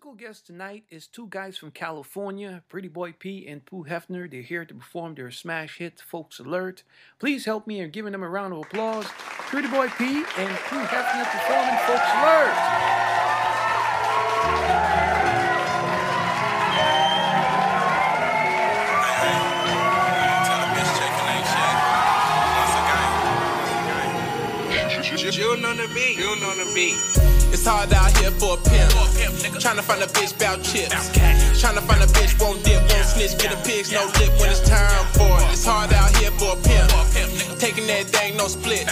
musical guest tonight is two guys from California, Pretty Boy P and Pooh Hefner. They're here to perform their smash hit, Folks Alert. Please help me in giving them a round of applause. Pretty Boy P and Pooh Hefner performing Folks Alert. June on the beat, June on the beat. It's hard out here for a pimp. Tryna find a bitch bout chips. Tryna find a bitch won't dip, won't snitch, get a pigs, no lip when it's time for it. It's hard out here for a pimp. Taking that thing, no split.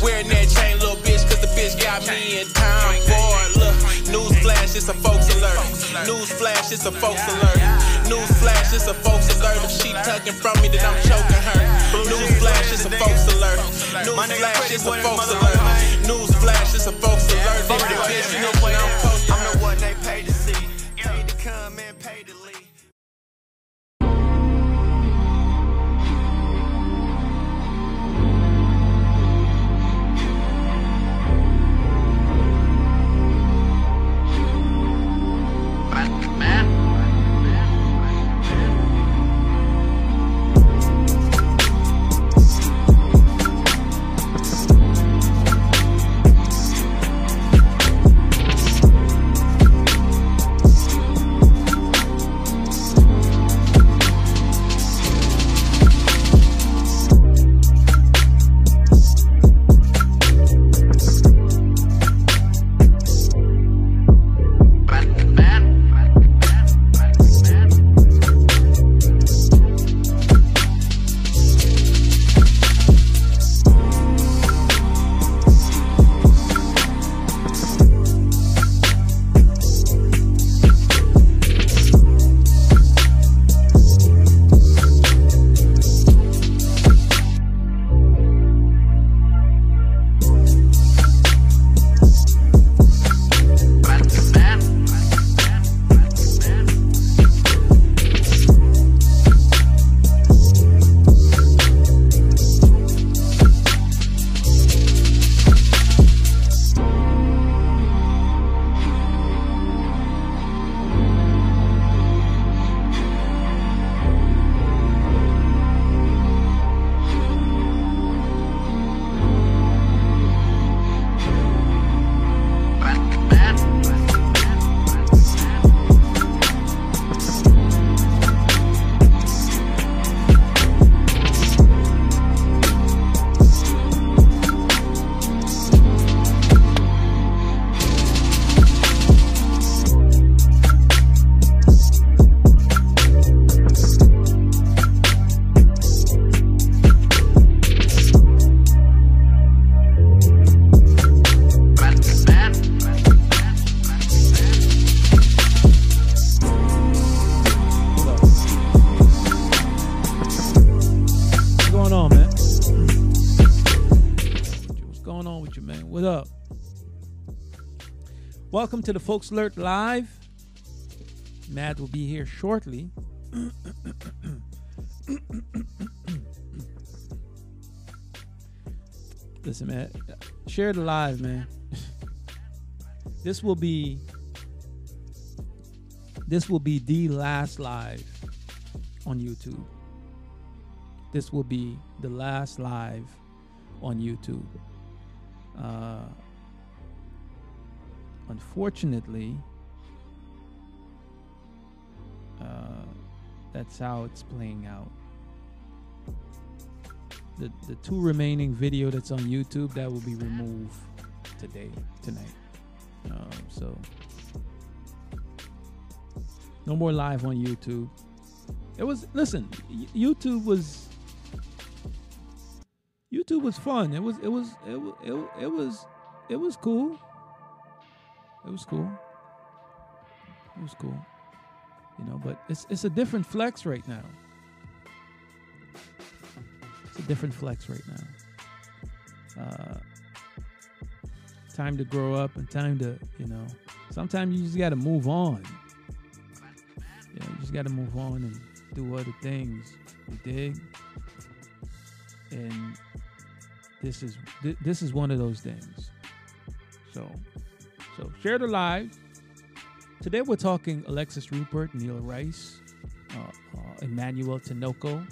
Wearing that chain, little bitch, cause the bitch got me in time for it. Look, news flash, it's a folks alert. News flash, it's a folks alert. News flash, it's a folks alert. If she tucking from me, then I'm choking her. News flash, it's a folks alert. News flash, it's a folks alert. News flash, it's a folks alert. If the bitch snitching, I'm posting Welcome to the Folks Alert Live. Matt will be here shortly. Listen, man, share the live, man. this will be this will be the last live on YouTube. This will be the last live on YouTube. Uh, unfortunately, uh, that's how it's playing out. The the two remaining video that's on YouTube that will be removed today tonight. Um, so no more live on YouTube. It was listen. YouTube was YouTube was fun. It was it was it was it, wa- it was it was cool. It was cool. It was cool. You know, but it's it's a different flex right now. It's a different flex right now. Uh, time to grow up and time to you know. Sometimes you just got to move on. Yeah, you just got to move on and do other things. You dig? And this is thi- this is one of those things. So, so share the live. Today we're talking Alexis Rupert, Neil Rice, uh, uh, Emmanuel Tinoco.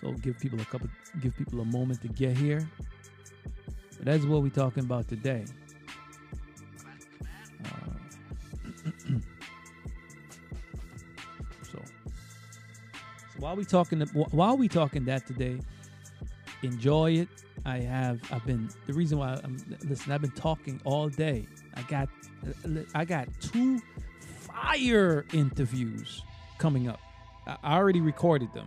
So give people a couple, give people a moment to get here. But that's what we're talking about today. Uh, while we talking, while we talking that today, enjoy it. I have, I've been the reason why I'm listen. I've been talking all day. I got, I got two fire interviews coming up. I already recorded them.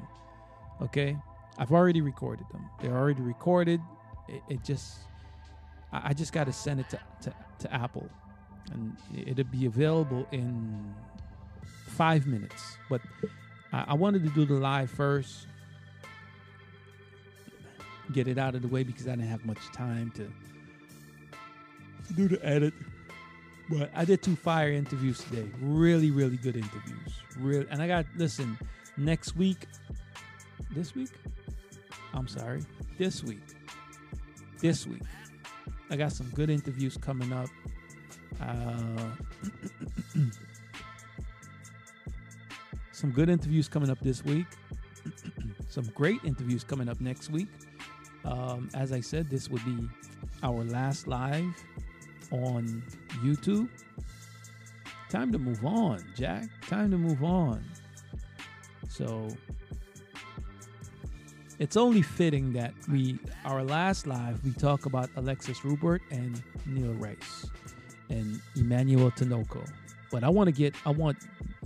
Okay, I've already recorded them. They're already recorded. It, it just, I, just got to send it to, to, to Apple, and it'll be available in five minutes. But I wanted to do the live first, get it out of the way because I didn't have much time to, do the edit. But I did two fire interviews today. Really, really good interviews. Real, and I got listen. Next week, this week, I'm sorry, this week, this week, I got some good interviews coming up. Uh, some good interviews coming up this week. some great interviews coming up next week. Um, as I said, this would be our last live on YouTube. Time to move on, Jack. Time to move on. So it's only fitting that we our last live we talk about Alexis Rupert and Neil Rice and Emmanuel Tinoco. But I want to get I want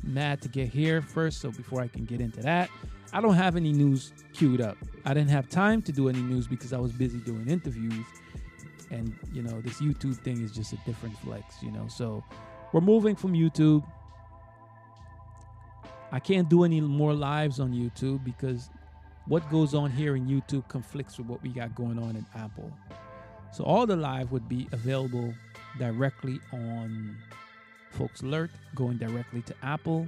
Matt to get here first, so before I can get into that, I don't have any news queued up. I didn't have time to do any news because I was busy doing interviews. And you know this youtube thing is just a different flex you know. So we're moving from youtube. I can't do any more lives on youtube because what goes on here in youtube conflicts with what we got going on in apple. So all the live would be available directly on folks alert going directly to apple.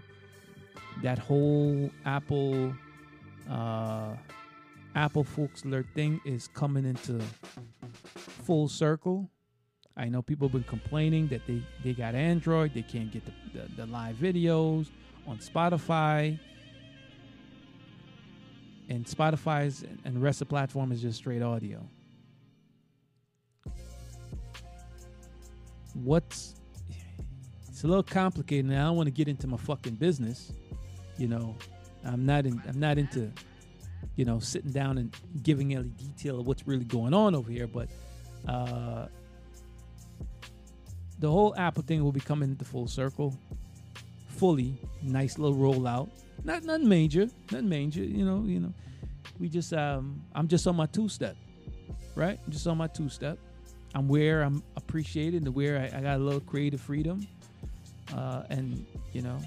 That whole apple uh apple folks alert thing is coming into full circle. I know people have been complaining that they, they got Android, they can't get the, the, the live videos on Spotify. And Spotify's and the rest of the platform is just straight audio. What's it's a little complicated and I don't want to get into my fucking business. You know, I'm not in I'm not into, you know, sitting down and giving any detail of what's really going on over here, but uh, the whole Apple thing will be coming into full circle, fully. Nice little rollout. Not nothing major, nothing major. You know, you know. We just um, I'm just on my two step, right? I'm just on my two step. I'm where I'm appreciated and where I, I got a little creative freedom, uh, and you know.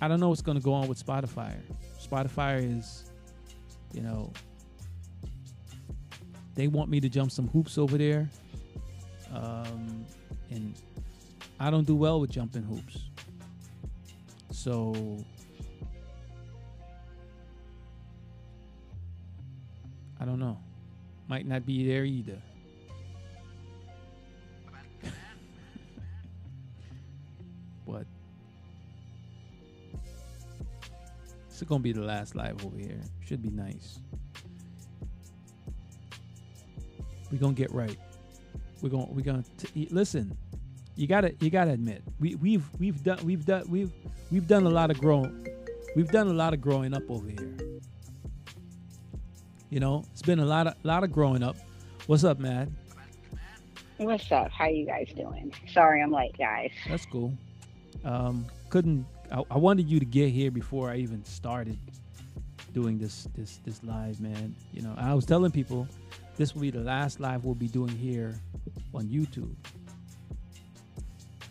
I don't know what's going to go on with Spotify. Spotify is you know, they want me to jump some hoops over there. Um, and I don't do well with jumping hoops. So I don't know. Might not be there either. but It's gonna be the last live over here. Should be nice. We're gonna get right. We're gonna we're gonna t- listen. You gotta you gotta admit we we've we've done we've done we've we've done a lot of growing. We've done a lot of growing up over here. You know, it's been a lot of lot of growing up. What's up, Matt? What's up? How you guys doing? Sorry I'm late, guys. That's cool. Um, couldn't I, I wanted you to get here before I even started doing this this this live, man. You know, I was telling people this will be the last live we'll be doing here on YouTube.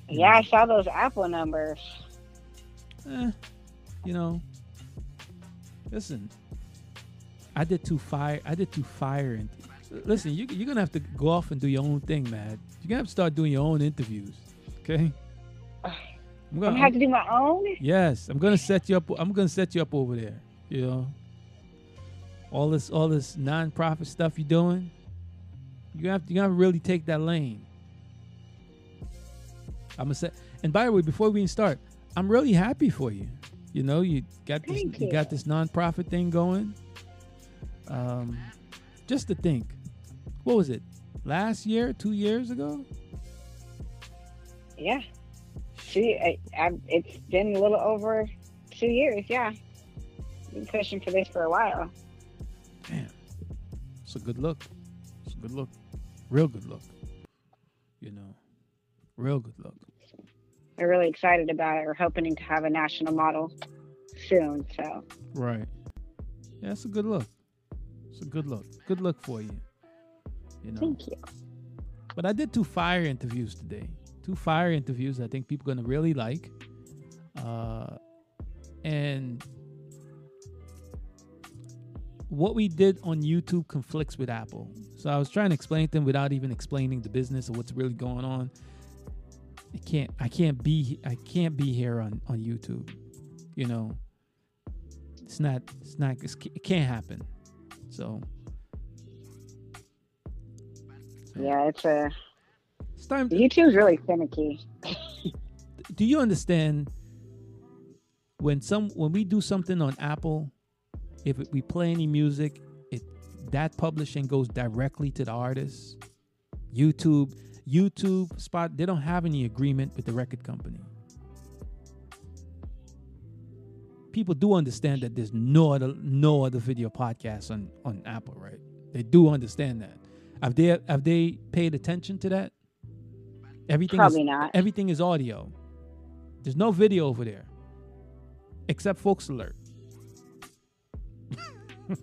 Yeah, I saw those Apple numbers. Eh, you know, listen, I did two fire. I did two fire. And listen, you, you're gonna have to go off and do your own thing, man. You're gonna have to start doing your own interviews. Okay. I'm gonna, have to do my own. Yes, I'm gonna set you up. I'm gonna set you up over there. You know, all this all this non-profit stuff you're doing. You have to, you have to really take that lane. I'm gonna say. And by the way, before we even start, I'm really happy for you. You know, you got this. Thank You got this nonprofit thing going. Um, just to think, what was it? Last year, two years ago? Yeah. She, I, I, it's been a little over two years. Yeah. Been pushing for this for a while. Damn, it's a good look. It's a good look, real good look. You know, real good look. We're really excited about it. We're hoping to have a national model soon. So Right. Yeah, it's a good look. It's a good look. Good look for you. You know. thank you. But I did two fire interviews today. Two fire interviews I think people are gonna really like. Uh, and what we did on YouTube conflicts with Apple. So I was trying to explain to them without even explaining the business or what's really going on. I can't I can't be I can't be here on on YouTube. You know. It's not it's not it can't happen. So Yeah, it's a it's time YouTube's really finicky. do you understand when some when we do something on Apple, if we play any music, it that publishing goes directly to the artist. YouTube, YouTube, Spot, they don't have any agreement with the record company. People do understand that there's no other no other video podcast on on Apple, right? They do understand that. Have they have they paid attention to that? Everything Probably is, not. Everything is audio. There's no video over there, except Folks Alert.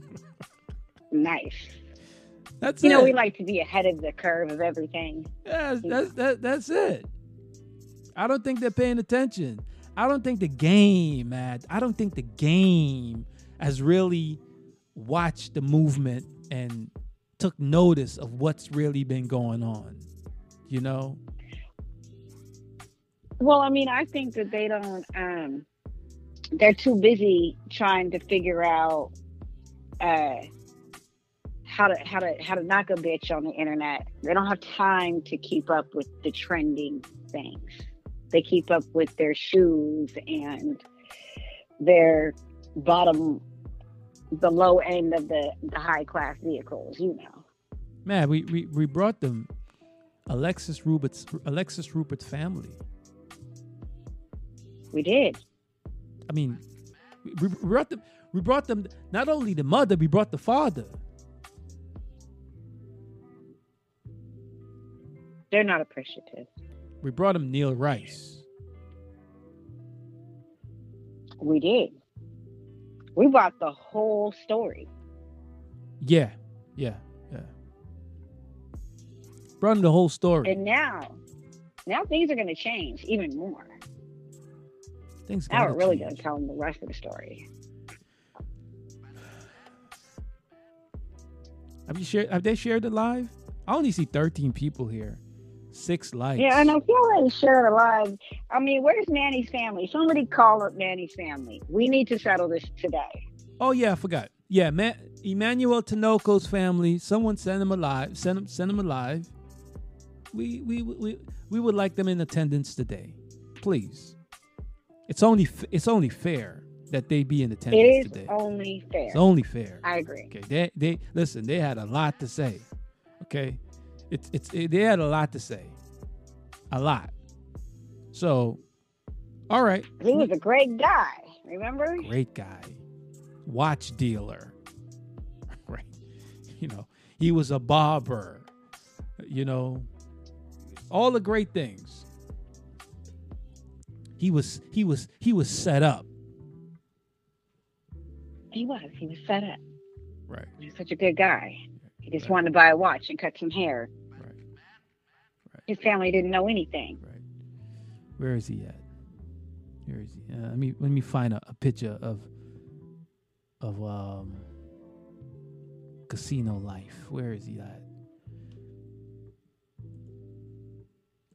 Nice. That's You it. know, we like to be ahead of the curve of everything. Yeah, that's that, that's it. I don't think they're paying attention. I don't think the game, man. I don't think the game has really watched the movement and took notice of what's really been going on. You know? Well, I mean, I think that they don't. Um, they're too busy trying to figure out uh, how to how to how to knock a bitch on the internet. They don't have time to keep up with the trending things. They keep up with their shoes and their bottom, the low end of the, the high class vehicles. You know. Man, we, we, we brought them Alexis Rupert's Alexis Rupert's family. We did. I mean, we, brought them. We brought them not only the mother, we brought the father. They're not appreciative. We brought him Neil Rice. We did. We brought the whole story. Yeah, yeah, yeah. Brought him the whole story. And now, now things are going to change even more. Things Now we're really going to tell them the rest of the story. Have you shared? Have they shared it live? I only see thirteen people here, six likes. Yeah, and I feel already shared a live, I mean, where's Manny's family? Somebody call up Manny's family. We need to settle this today. Oh yeah, I forgot. Yeah, Ma- Emmanuel Tinoco's family. Someone send them alive. Send them. Send them alive. We we we we would like them in attendance today, please. It's only f- it's only fair that they be in It attendance is today. only fair. It's only fair. I agree. Okay, they they listen. They had a lot to say. Okay, it's it's it, they had a lot to say, a lot. So, all right, He was a great guy. Remember? great guy, watch dealer, right? You know, he was a barber. You know, all the great things. He was he was he was set up, He was. He was set up. right? He was such a good guy. He just Right. wanted to buy a watch and cut some hair. Right, right. His family didn't know anything. right. Where is he at? Where is he? Uh, let me let me find a, a picture of of um casino life. Where is he at?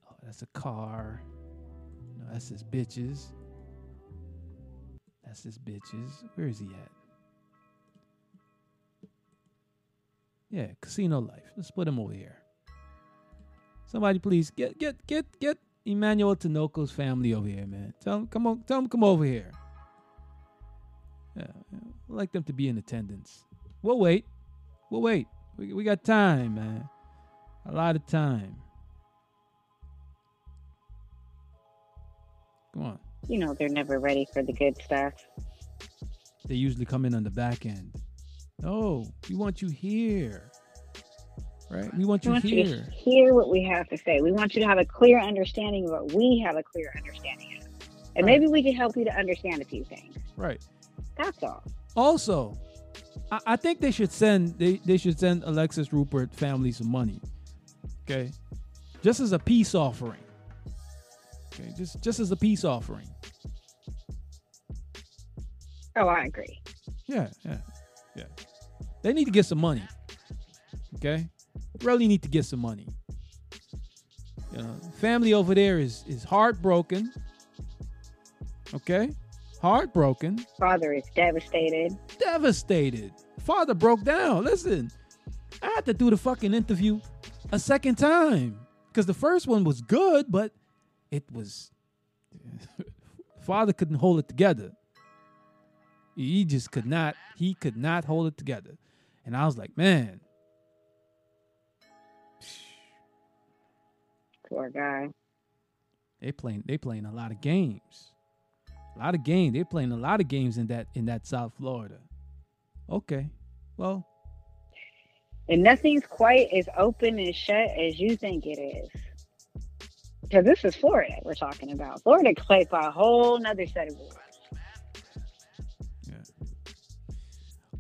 Oh, that's a car. That's his bitches. That's his bitches. Where is he at? Yeah, casino life. Let's put him over here. Somebody please get get get get Emmanuel Tinoco's family over here, man. Tell them come on, tell them come over here. Yeah, yeah. I'd like them to be in attendance. We'll wait. We'll wait. We, we got time, man. A lot of time. Come on. You know they're never ready for the good stuff. They usually come in on the back end. No, we want you here. Right? We want We you want you to here. hear what we have to say. We want you to have a clear understanding of what we have a clear understanding of. And Right. maybe we can help you to understand a few things. Right. That's all. Also, I, I think they should send they, they should send Alexis Rupert family some money. Okay. Just as a peace offering. Okay, just just as a peace offering. Oh, I agree. Yeah, yeah, yeah. They need to get some money. Okay, really need to get some money. You know, family over there is is heartbroken. Okay, heartbroken, Father is devastated. devastated. Father broke down. Listen, I had to do the fucking interview a second time because the first one was good, but it was father couldn't hold it together. He just could not. He could not hold it together, and I was like, man, Poor guy. they playing. They playing a lot of games. A lot of games. They're playing a lot of games in that in that South Florida. Okay, well, And nothing's quite as open and shut as you think it is. Because this is Florida we're talking about. Florida plays by a whole nother set of rules.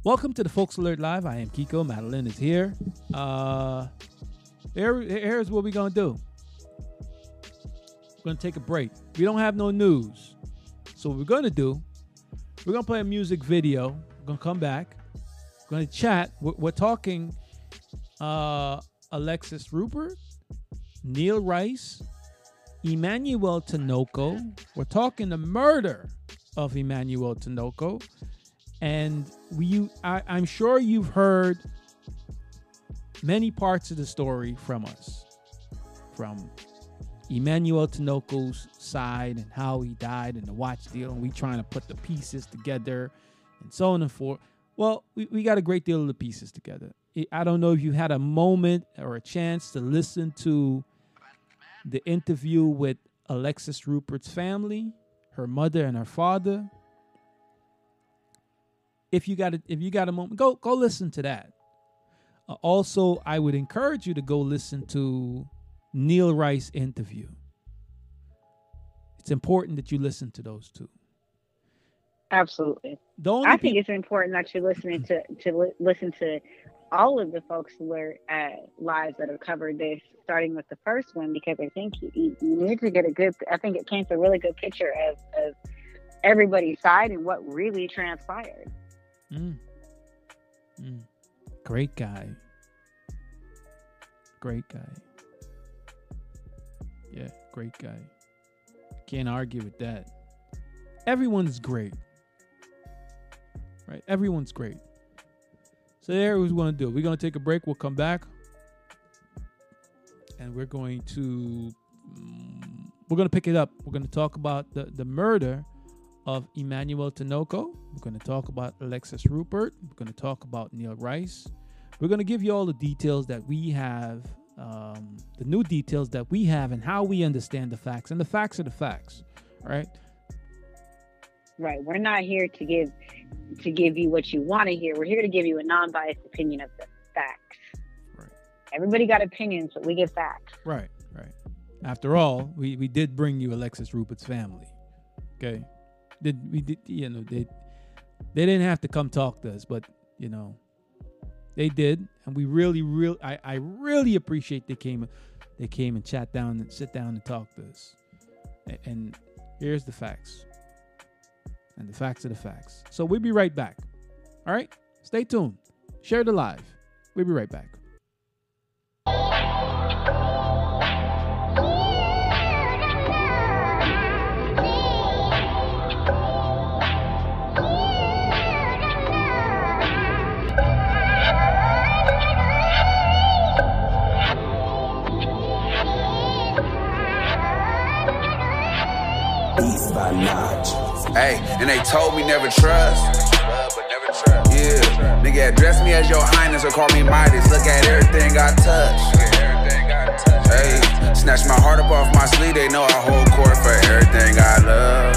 Welcome to the Folks Alert Live. I am Kiko. Madeline is here. Uh, here, here's what we're gonna do. We're gonna take a break. We don't have no news, so what we're gonna do, we're gonna play a music video. We're gonna come back. We're gonna chat. We're, we're talking uh, Alexis Rupert, Neil Rice, Emmanuel Tinoco. We're talking the murder of Emmanuel Tinoco. And we I, i'm sure you've heard many parts of the story from us from emmanuel tinoco's side and how he died and the watch deal and we trying to put the pieces together and so on and forth. Well we, we got a great deal of the pieces together. I- i don't know if you had a moment or a chance to listen to the interview with alexis rupert's family her mother and her father if you got a, if you got a moment, go go listen to that. Uh, also, I would encourage you to go listen to Neil Rice interview. It's important that you listen to those two. Absolutely. I think it's important that you're listening to to li- listen to all of the folks who were uh, lives that have covered this, starting with the first one, because I think you, you you need to get a good. I think it paints a really good picture of, of everybody's side and what really transpired. Mm. Mm. Great guy. Great guy. Yeah, great guy. Can't argue with that. Everyone's great. Right? Everyone's great. So there we're gonna do. We're gonna take a break. We'll come back. And we're going to mm, we're gonna pick it up. We're gonna talk about the, the murder of Emmanuel Tinoco. We're going to talk about Alexis Rupert. We're going to talk about Neil Rice. We're going to give you all the details that we have, um, the new details that we have, and how we understand the facts. And the facts are the facts, right? Right. We're not here to give to give you what you want to hear. We're here to give you a non-biased opinion of the facts. Right. Everybody got opinions, but we give facts. Right, right. After all, we, we did bring you Alexis Rupert's family. Okay, did we did you know they they didn't have to come talk to us, but you know they did, and we really real I I really appreciate they came they came and chat down and sit down and talk to us. A- And here's the facts, and the facts are the facts. So we'll be right back. All right? Stay tuned. Share the live. We'll be right back. Hey, and they told me never trust. Yeah, nigga address me as your highness or call me Midas. Look at everything I touch. Hey, snatch my heart up off my sleeve. They know I hold court for everything I love.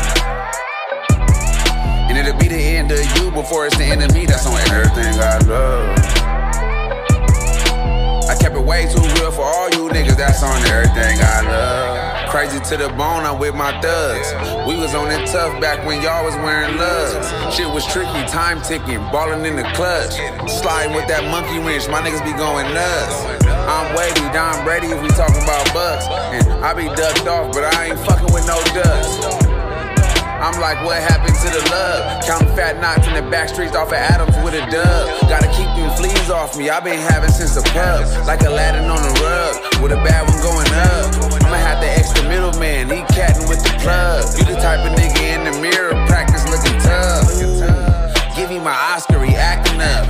And it'll be the end of you before it's the end of me. That's on everything I love. I kept it way too real for all you niggas. That's on everything I love. Crazy to the bone, I'm with my thugs. We was on it tough back when y'all was wearing lugs. Shit was tricky, time ticking, ballin' in the clutch. Sliding with that monkey wrench, my niggas be going nuts. I'm wavy, Don Brady if we talking about bucks. And I be ducked off, but I ain't fucking with no. I'm like, what happened to the love? Counting fat knots in the back streets off of Adams with a dub. Gotta keep them fleas off me. i been having since the pub. Like Aladdin on the rug, with a bad one going up. I'ma have the extra middleman, he catting with the plug. You the type of nigga in the mirror, practice looking tough. Give me my Oscar, he acting up.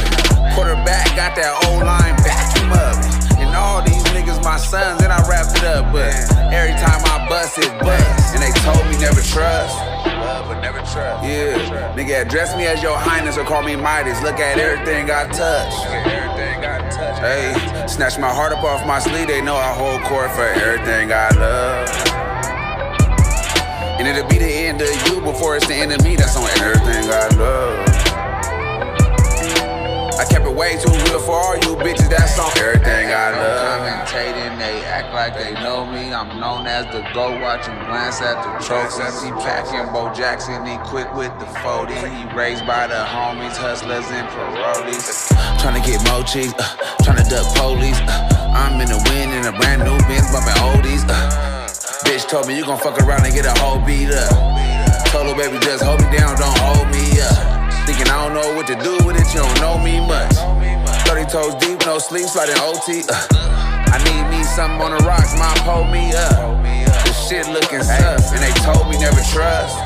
Quarterback got that old line, back up. And all these niggas my sons, and I wrapped it up. But every time I bust it, bust. And they told me never trust. Yeah, nigga, address me as your highness or call me Midas. Look at everything I touch. Hey, snatch my heart up off my sleeve. They know I hold court for everything I love. And it'll be the end of you before it's the end of me. That's on everything I love. I kept it way too real for all you bitches. That's on everything I love. Commentating, they act like they know me. I'm known as the go watching, glance at the trophies. He packing Bo Jackson, he quick with the 40. He raised by the homies, hustlers and parolees. Trying to get mochis, uh, trying to duck police. Uh, I'm in the wind in a brand new Benz bumping oldies. Uh, bitch told me you gon' fuck around and get a whole beat up. Told her baby just hold me down, don't hold me up. Thinking I don't know what to do with it, you don't know me much. 30 toes deep, no sleep, sliding OT. Uh, I need me something on the rocks, mom pull me up. This shit looking sus, and they told me never trust.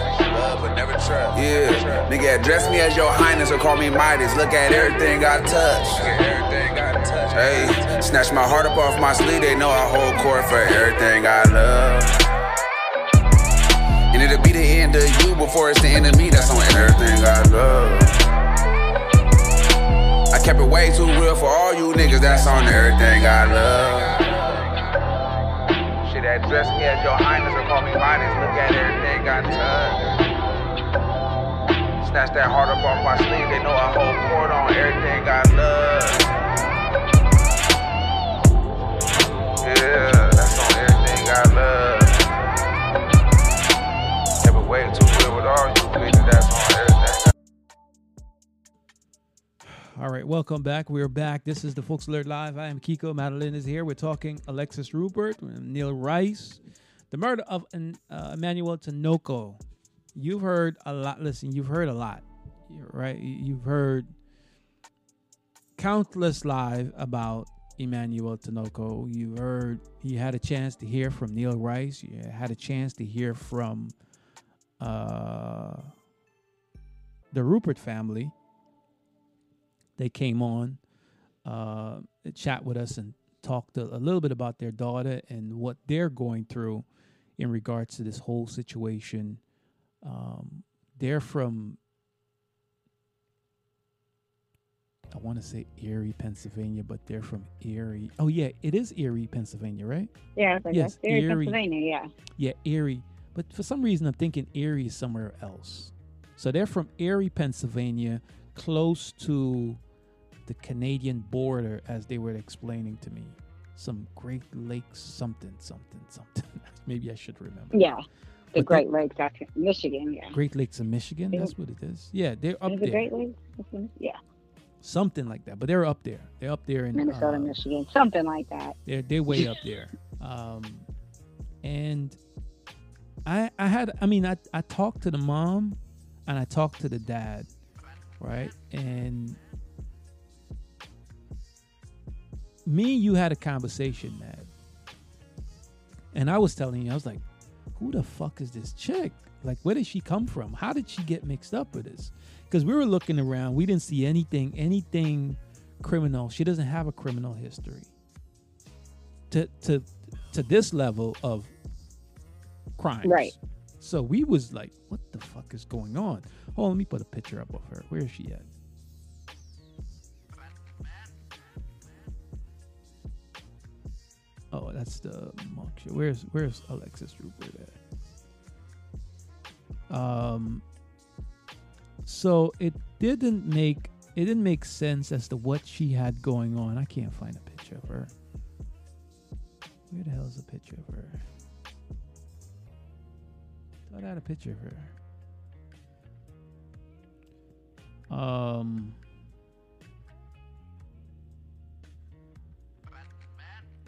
Yeah, nigga, address me as your highness or call me Midas. Look at everything I touch. Hey, snatch my heart up off my sleeve. They know I hold court for everything I love. And it'll be the end of you before it's the end of me. That's on everything I love. I kept it way too real for all you niggas. That's on everything I love. Shit, address me as your highness or call me Midas. Look at everything I touch. Snatch that heart up off my sleeve. They know I hold court on everything I love. Yeah, that's on everything I love. All right, welcome back. We're back. This is the Folks Alert Live. I am Kiko. Madeline is here. We're talking Alexis Rupert, Neil Rice, the murder of uh, Emmanuel Tinoco. You've heard a lot. Listen, you've heard a lot, right? You've heard countless live about Emmanuel Tinoco. You've heard you had a chance to hear from Neil Rice. You had a chance to hear from uh, the Rupert family they came on, uh, chat with us, and talked a, a, little bit about their daughter and what they're going through in regards to this whole situation. Um, they're from, I want to say Erie, Pennsylvania, but they're from Erie. Oh yeah, it is Erie, Pennsylvania, right? Yeah, like yes, Erie, Erie, Pennsylvania. Yeah. Yeah, Erie. But for some reason, I'm thinking Erie is somewhere else. So they're from Erie, Pennsylvania, close to the Canadian border, as they were explaining to me. Some Great Lakes, something, something, something. Maybe I should remember. Yeah, the But Great Lakes, that's Michigan. Yeah. Great Lakes of Michigan. That's what it is. Yeah, they're up Is it there. Great Lakes? Yeah, Something like that. But they're up there. They're up there in Minnesota, uh, Michigan, something like that. They're they're way up there. Um, and I I had I mean I I talked to the mom and I talked to the dad, right? And me and you had a conversation, man. And I was telling you, I was like, who the fuck is this chick? Like, where did she come from? How did she get mixed up with this? Because we were looking around, we didn't see anything, anything criminal. She doesn't have a criminal history. To to to this level of crimes. Right. So we was like, what the fuck is going on? Hold on, let me put a picture up of her. Where is she at? That's the mugshot. Where's where's Alexis Rupert at? Um so it didn't make it didn't make sense as to what she had going on. I can't find a picture of her. Where the hell is a picture of her? Thought I had a picture of her. Um.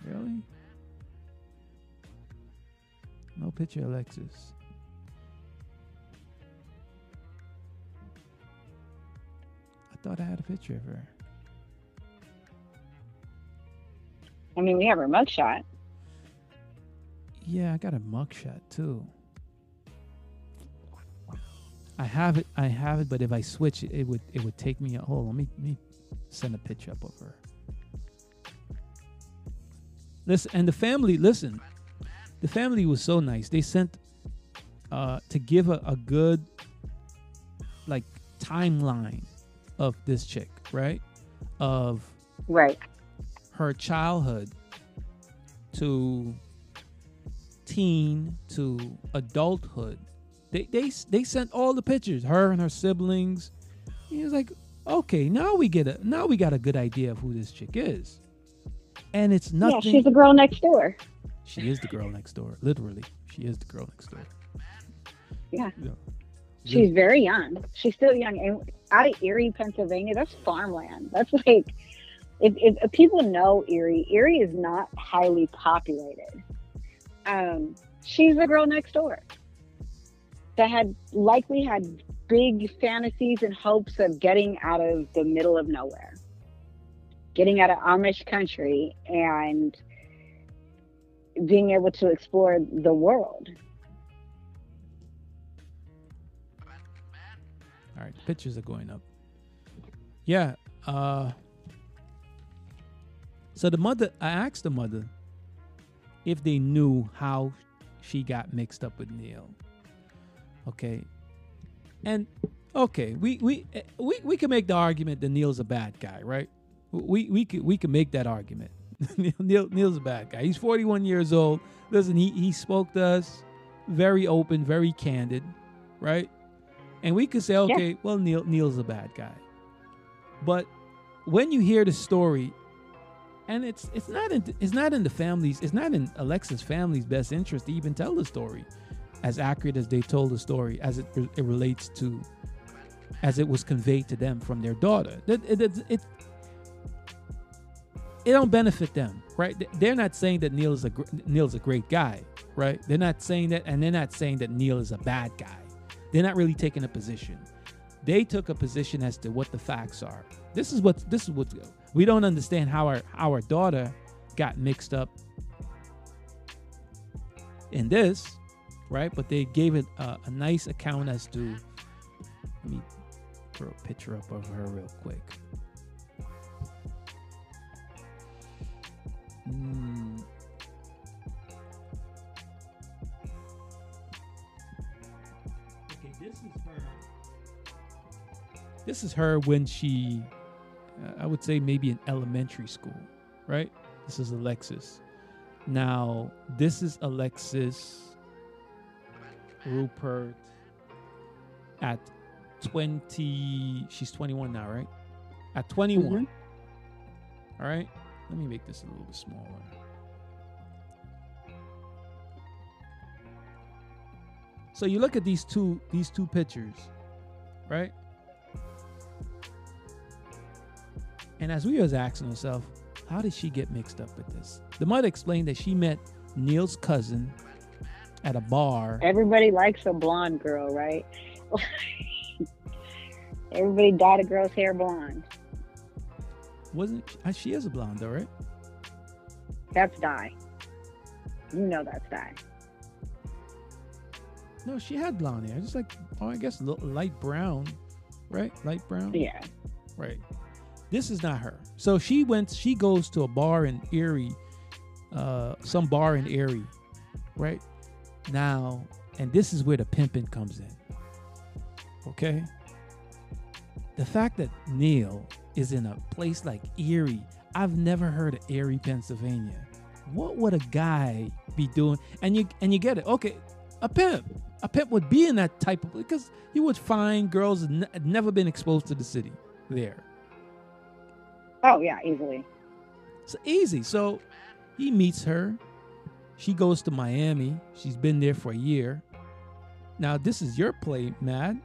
Really? No picture, Alexis. I thought I had a picture of her. I mean, we have her mugshot. Yeah, I got a mugshot too. I have it. I have it, but if I switch it, it would it would take me. A, hold let me let me send a picture up of her. Listen, and the family. Listen, the family was so nice. They sent uh, to give a, a good like timeline of this chick, right? Of Right. her childhood to teen to adulthood. They they they sent all the pictures, her and her siblings. He was like, okay, now we get a now we got a good idea of who this chick is, and it's nothing. Yeah, she's the girl next door. She is the girl next door, literally. She is the girl next door. Yeah. Yeah. She's very young. She's still young. And out of Erie, Pennsylvania, that's farmland. That's like, if, if, if people know Erie, Erie is not highly populated. Um, she's the girl next door that had likely had big fantasies and hopes of getting out of the middle of nowhere, getting out of Amish country and being able to explore the world. All right, pictures are going up. Yeah. Uh so the mother I asked the mother if they knew how she got mixed up with Neil. Okay. And okay, we we eh, we we can make the argument that Neil's a bad guy, right? We we could we can make that argument. Neil, Neil Neil's a bad guy. He's 41 years old. Listen, he he spoke to us very open, very candid, right? And we could say, okay, well, Neil Neil's a bad guy. But when you hear the story, and it's it's not in it's not in the family's it's not in Alexa's family's best interest to even tell the story as accurate as they told the story as it, it relates to as it was conveyed to them from their daughter. It, it, it, it, don't benefit them, right? They're not saying that Neil is a Neil's a great guy, right? They're not saying that, and they're not saying that Neil is a bad guy. They're not really taking a position. They took a position as to what the facts are. This is what this is what we don't understand how our our daughter got mixed up in this, right? But they gave it a, a nice account as to. Let me throw a picture up of her real quick. Mm. Okay, this is her. This is her when she, uh, I would say maybe in elementary school, right? This is Alexis. Now, this is Alexis Rupert at 20. She's 21 now, right? At 21. All right. Let me make this a little bit smaller. So you look at these two these two pictures, right? And as we was asking ourselves, how did she get mixed up with this? The mother explained that she met Neil's cousin at a bar. Everybody likes a blonde girl, right? Everybody dyed a girl's hair blonde. Wasn't uh, she is a blonde though, right? That's dye. You know that's dye. No, she had blonde hair. Just like oh, I guess li- light brown, right? Light brown. Yeah. Right. This is not her. So she went. She goes to a bar in Erie, uh, some bar in Erie, right? Now, And this is where the pimping comes in. Okay? The fact that Neil is in a place like Erie, I've never heard of Erie, Pennsylvania. What would a guy be doing? And you and you get it. Okay, a pimp. A pimp would be in that type of because you would find girls that n- had never been exposed to the city there. Oh yeah, easily. It's easy. So he meets her. She goes to Miami. She's been there for a year. Now this is your play, Matt.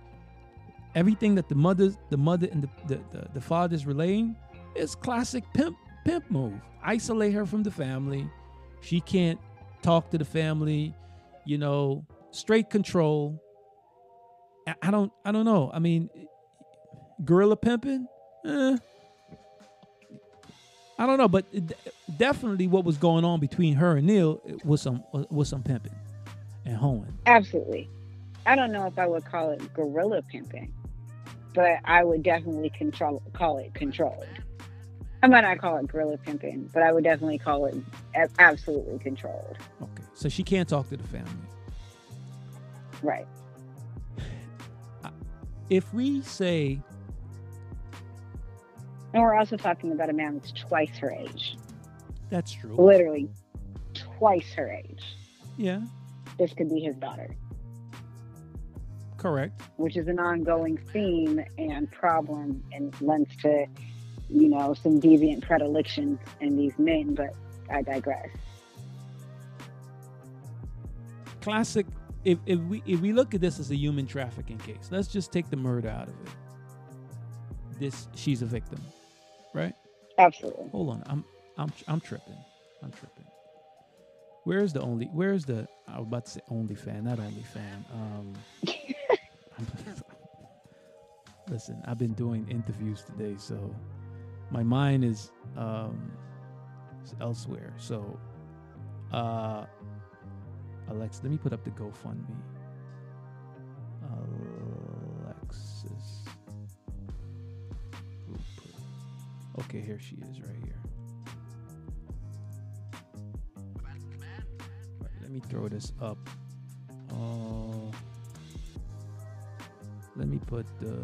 Everything that the mother, the mother and the, the, the, the father's relaying is classic pimp pimp move. Isolate her from the family. She can't talk to the family. You know, straight control. I, I don't I don't know. I mean, gorilla pimping. Eh, I don't know, but definitely what was going on between her and Neil was some was some pimping and hoeing. Absolutely. I don't know if I would call it gorilla pimping, but I would definitely control call it controlled. I might not call it gorilla pimping, but I would definitely call it absolutely controlled. Okay, so she can't talk to the family. Right. If we say And we're also talking about a man that's twice her age. that's true, Literally twice her age. yeah, This could be his daughter, correct. which is an ongoing theme and problem and lends to, you know, some deviant predilections in these men, but I digress. Classic. If if we if we look at this as a human trafficking case, let's just take the murder out of it. This she's a victim, right? Absolutely. Hold on, I'm I'm I'm tripping. I'm tripping. Where's the only? Where's the? I was about to say only fan, not only fan. Um, listen, I've been doing interviews today, so my mind is um elsewhere. So, uh, Alexa, let me put up the GoFundMe. Alexis. Okay, here she is, right here. Right, let me throw this up. Uh, let me put the.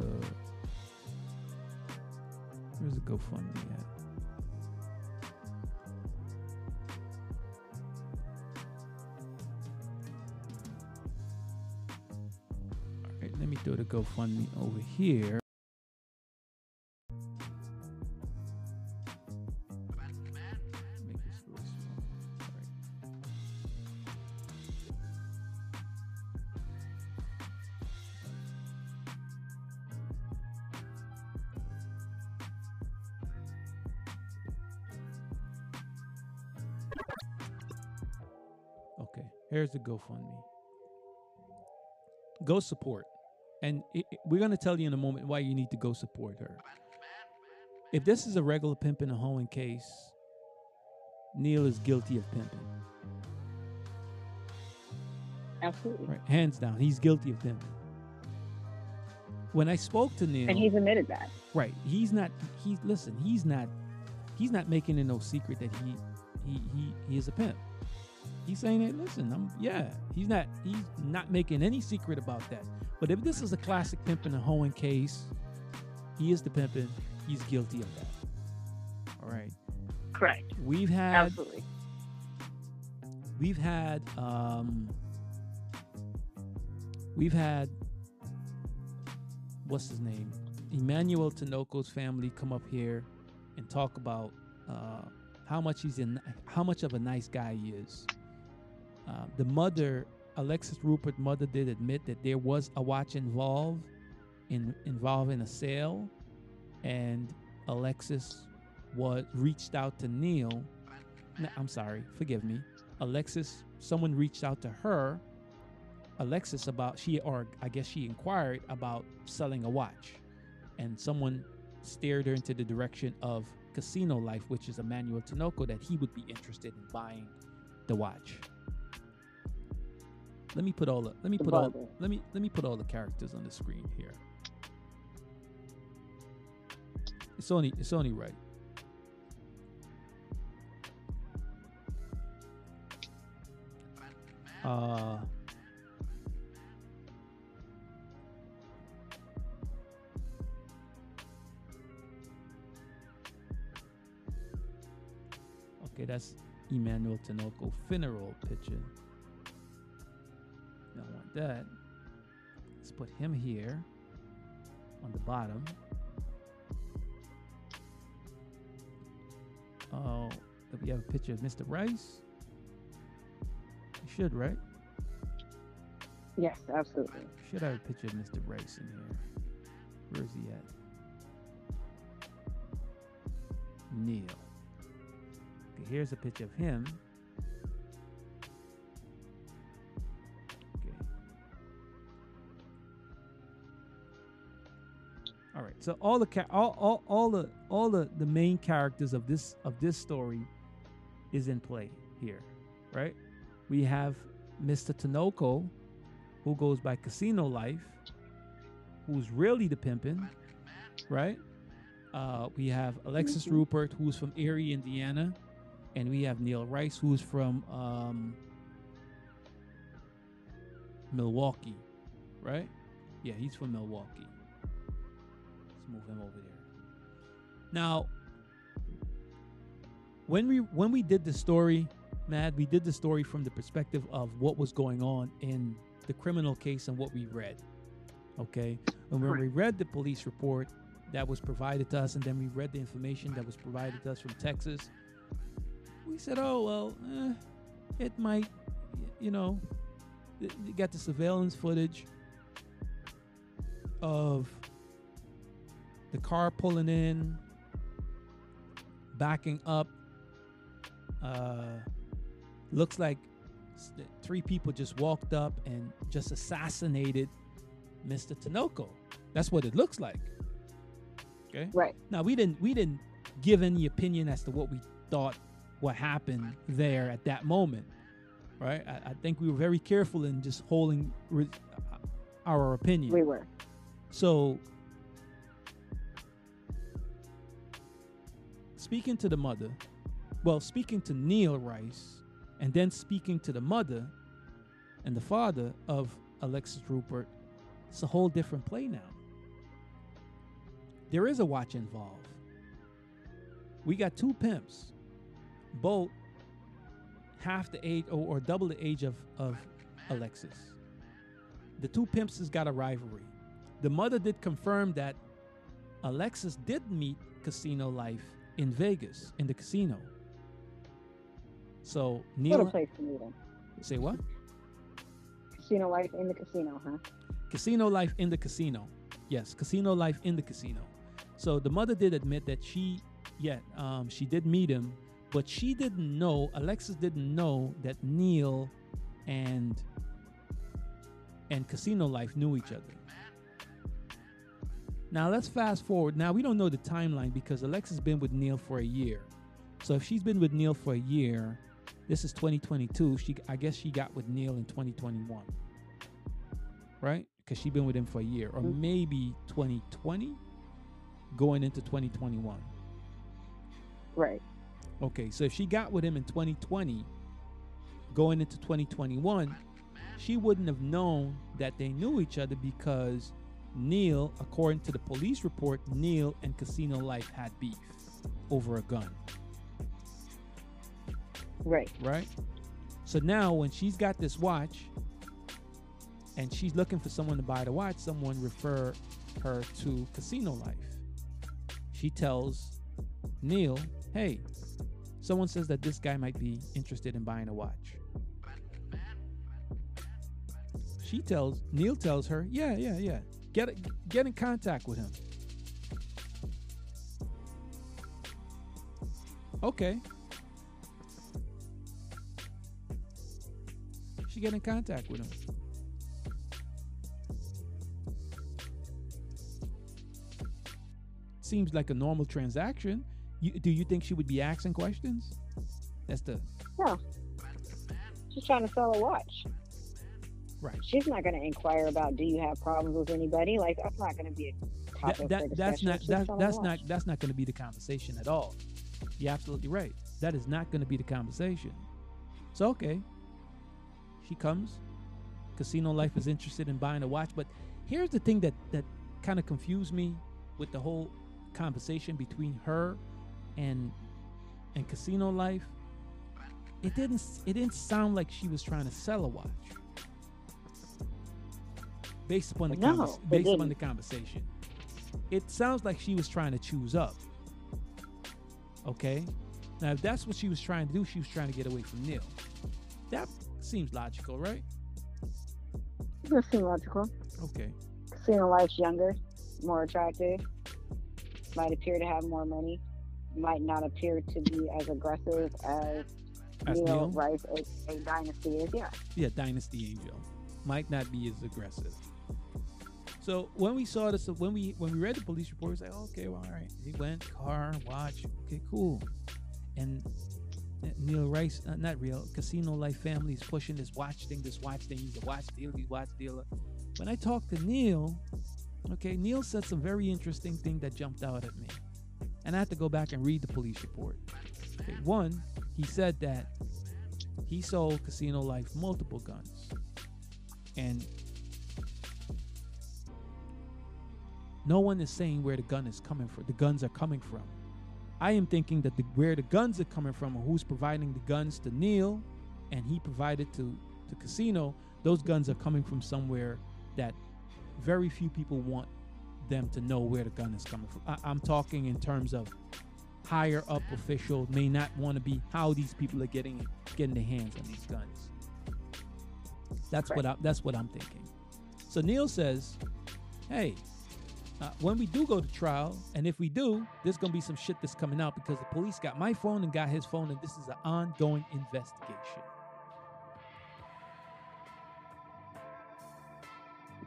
Where's the GoFundMe at? All right, let me throw the GoFundMe over here. Okay, here's the GoFundMe. Go support. And it, it- we're going to tell you in a moment why you need to go support her. If this is a regular pimping and a hoeing case, Neil is guilty of pimping. Absolutely. Right, hands down, he's guilty of pimping. When I spoke to Neil, And he's admitted that. right, he's not. He's listen, he's not. He's not making it no secret that he he he, he is a pimp. He's saying that. Listen, I'm yeah. He's not. He's not making any secret about that. But if this is a classic pimping and hoeing case, he is the pimping. He's guilty of that. All right. Correct. We've had Absolutely. we've had um we've had what's his name emmanuel tinoco's family come up here and talk about uh how much he's in how much of a nice guy he is uh, the mother alexis rupert mother did admit that there was a watch involved in involving a sale and alexis was reached out to neil no, I'm sorry, forgive me. Alexis, someone reached out to her, Alexis, about she, or I guess she inquired about selling a watch. And someone steered her into the direction of Casino Life, which is Emmanuel Tinoco, that he would be interested in buying the watch. Let me put all the let me put all uh, let me let me put all the characters on the screen here. It's only it's only right. Uh Okay, that's Emmanuel Tinoco funeral picture. That. Let's put him here on the bottom. Oh, do we have a picture of Mr. Rice? We should, right? Yes, absolutely. Should have a picture of Mr. Rice in here. Where is he at? Neil. Okay, here's a picture of him. So all the all, all, all the all the, the main characters of this of this story is in play here, right? We have Mr. Tinoco, who goes by Casino Life, who's really the pimpin', right? Uh, we have Alexis Rupert, who's from Erie, Indiana, and we have Neil Rice, who's from um, Milwaukee, right? Yeah, he's from Milwaukee. Let's move him over there. Now, when we when we did the story, Matt, we did the story from the perspective of what was going on in the criminal case and what we read. Okay, and when we read the police report that was provided to us, and then we read the information that was provided to us from Texas, we said, "Oh well, eh, it might, you know, you got the surveillance footage of the car pulling in, backing up. Uh, looks like three people just walked up and just assassinated Mr. Tinoco. That's what it looks like. Okay. Right. Now we didn't we didn't give any opinion as to what we thought what happened there at that moment, right? I, I think we were very careful in just holding re- our opinion. We were. So, speaking to the mother, well, speaking to Neil Rice, and then speaking to the mother and the father of Alexis Rupert, it's a whole different play now. There is a watch involved. We got two pimps, both half the age or, or double the age of, of Alexis. The two pimps has got a rivalry. The mother did confirm that Alexis did meet casino life in Vegas in the casino. So What a place to meet him. say what? Casino life in the casino, huh? Casino life in the casino. Yes, casino life in the casino. So the mother did admit that she, yeah, um, she did meet him, but she didn't know. Alexis didn't know that Neil and and casino life knew each other. Now let's fast forward. Now we don't know the timeline because Alexa's been with Neil for a year. So if she's been with Neil for a year, this is 2022. She, I guess, she got with Neil in 2021 right? Because she's been with him for a year, or mm-hmm. maybe 2020, going into 2021. Right. Okay, so if she got with him in 2020, going into 2021, she wouldn't have known that they knew each other because Neil, according to the police report, Neil and Casino Life had beef over a gun, Right. right? So now when she's got this watch and she's looking for someone to buy the watch, someone refer her to Casino Life. She tells Neil, "Hey, someone says that this guy might be interested in buying a watch." She tells Neil tells her, "Yeah, yeah, yeah. Get get in contact with him." Okay. She get in contact with him. Seems like a normal transaction. You, do you think she would be asking questions? That's the Yeah. She's trying to sell a watch. Right. She's not going to inquire about do you have problems with anybody. Like that's not going to be a That, topic for that, that's not that, that's not that's not going to be the conversation at all. You're absolutely right. That is not going to be the conversation. So okay, she comes. Casino Life is interested in buying a watch, but here's the thing that that kind of confused me with the whole conversation between her and and Casino Life. it didn't it didn't sound like she was trying to sell a watch. Based upon the No, convers- it based didn't. the conversation, it sounds like she was trying to choose up. Okay, now if that's what she was trying to do, she was trying to get away from Neil. That seems logical, right? Does seem logical. Okay, Casino life's younger, more attractive, might appear to have more money, might not appear to be as aggressive as, As Neil, Neil? Rice, a, a dynasty is. Yeah. yeah, Dynasty Angel might not be as aggressive. So when we saw this, when we when we read the police report, we was like, okay, well, all right. He went car, watch, okay, cool. And Neil Rice, uh, not real, Casino Life family is pushing this watch thing, this watch thing. He's a watch dealer, he's a watch dealer. When I talked to Neil, okay, Neil said some very interesting thing that jumped out at me, and I had to go back and read the police report. Okay, one, he said that he sold Casino Life multiple guns. And no one is saying where the gun is coming from. The guns are coming from. I am thinking that the, where the guns are coming from, or who's providing the guns to Neil, and he provided to to Casino. Those guns are coming from somewhere that very few people want them to know where the gun is coming from. I, I'm talking in terms of higher up officials may not want to be how these people are getting getting their hands on these guns. That's what I, that's what I'm thinking. So Neil says, "Hey, uh, when we do go to trial, and if we do, there's gonna be some shit that's coming out because the police got my phone and got his phone, and this is an ongoing investigation."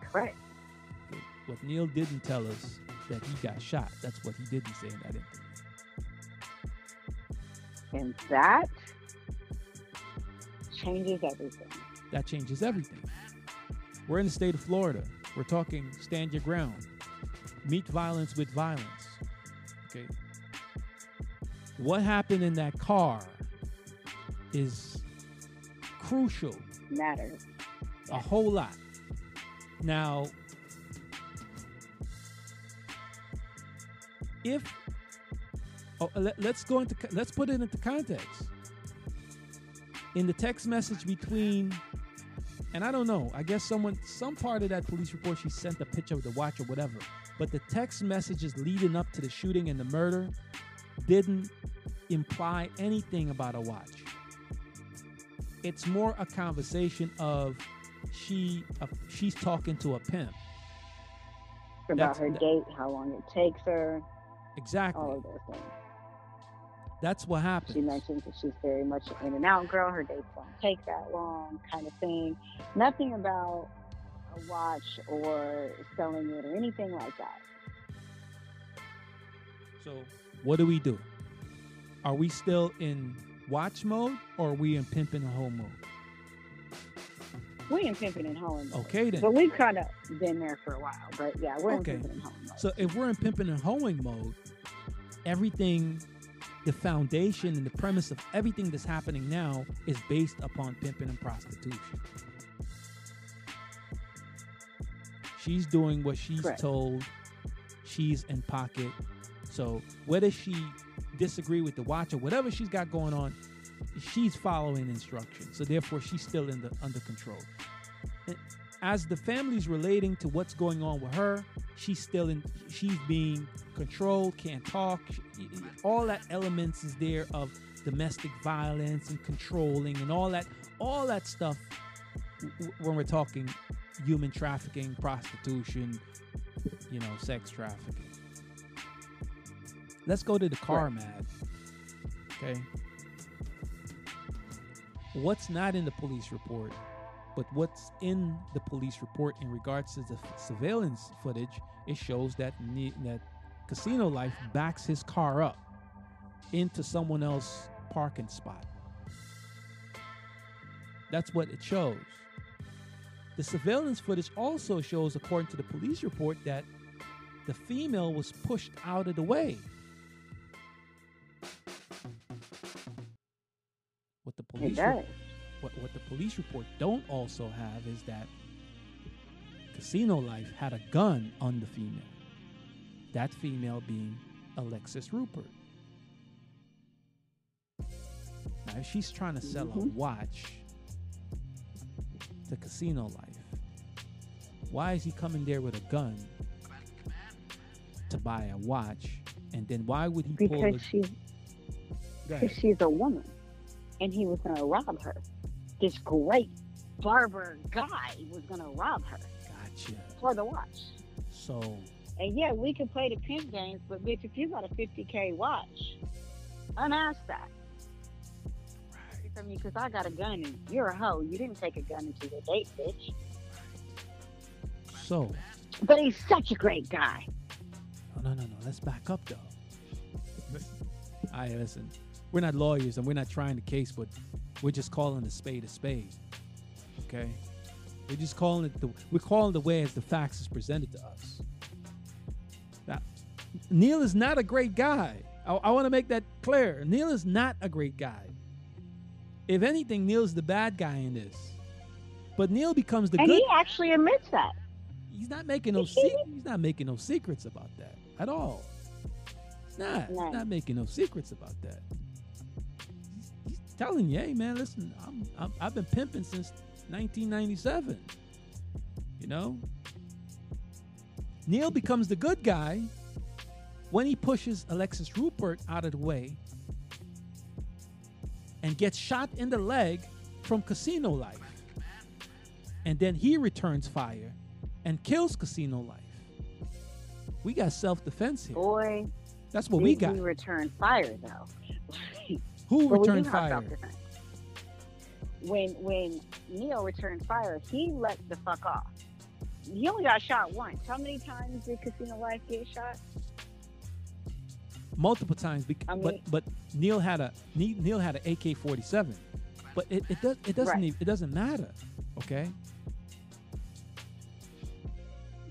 Correct. Okay, What Neil didn't tell us that he got shot. That's what he didn't say in that interview. And that changes everything. That changes everything. We're in the state of Florida. We're talking stand your ground, meet violence with violence. Okay. What happened in that car is crucial, Matters. a whole lot. Now, if oh, let, let's go into let's put it into context. In the text message between, and I don't know, I guess someone, some part of that police report, she sent a picture of the watch or whatever. But the text messages leading up to the shooting and the murder didn't imply anything about a watch. It's more a conversation of she, uh, she's talking to a pimp. About That's- her date, how long it takes her, Exactly. all of those things. That's what happens. She mentions that she's very much an in and out girl. Her dates don't take that long, kind of thing. Nothing about a watch or selling it or anything like that. So, what do we do? Are we still in watch mode or are we in pimping and hoe mode? We in pimping and hoeing. mode. Okay, then. But we've kind of been there for a while. But yeah, we're Okay. in pimping and hoeing. mode. So, if we're in pimping and hoeing mode, everything, the foundation and the premise of everything that's happening now is based upon pimping and prostitution. She's doing what she's Correct. told. She's in pocket. So whether she disagree with the watch or whatever she's got going on, she's following instructions. So therefore, she's still in the under control. And As the family's relating to what's going on with her, she's still in. She's being controlled, can't talk. all that elements is there of domestic violence and controlling and all that. All that stuff when we're talking human trafficking, prostitution, you know, sex trafficking. Let's go to the car, Matt. Okay. What's not in the police report, but what's in the police report in regards to the surveillance footage, it shows that ne- that Casino Life backs his car up into someone else's parking spot. That's what it shows. The surveillance footage also shows, according to the police report, that the female was pushed out of the way. What the police re- what, what the police report don't also have is that Casino Life had a gun on the female. That female being Alexis Rupert. Now If she's trying to sell a Mhm. watch to casino life, why is he coming there with a gun to buy a watch? And then why would he pull Because the she's because she's a woman, and he was gonna rob her. This great barber guy was gonna rob her Gotcha. for the watch. So And yeah, we can play the pimp games, but bitch, if you got a 50k watch, unask that. From you? Because I got a gun and you're a hoe. You didn't take a gun into your date, bitch. so But he's such a great guy. no no no no. Let's back up though. All right, listen. We're not lawyers and we're not trying the case, but we're just calling a spade a spade. Okay? We're just calling it the we're calling the way as the facts is presented to us. Now, Neil is not a great guy. I, I want to make that clear. Neil is not a great guy. If anything, Neil's the bad guy in this. But Neil becomes the and good. he actually admits that. He's not making no se- he's not making no secrets about that at all. He's not. Right. He's not making no secrets about that. He's, he's telling you, hey man, listen, I'm, I'm I've been pimping since 1997. You know. Neil becomes the good guy when he pushes Alexis Rupert out of the way and gets shot in the leg from Casino Life. And then he returns fire and kills Casino Life. We got self defense here. Boy, That's what we got. he return fire though. Who But returned fire? When when Neil returned fire, he let the fuck off. He only got shot once. How many times did Casino Life get shot? Multiple times, I but mean- but Neil had a Neil had an AK forty seven, but it, it does it doesn't Right. even, it doesn't matter. Okay,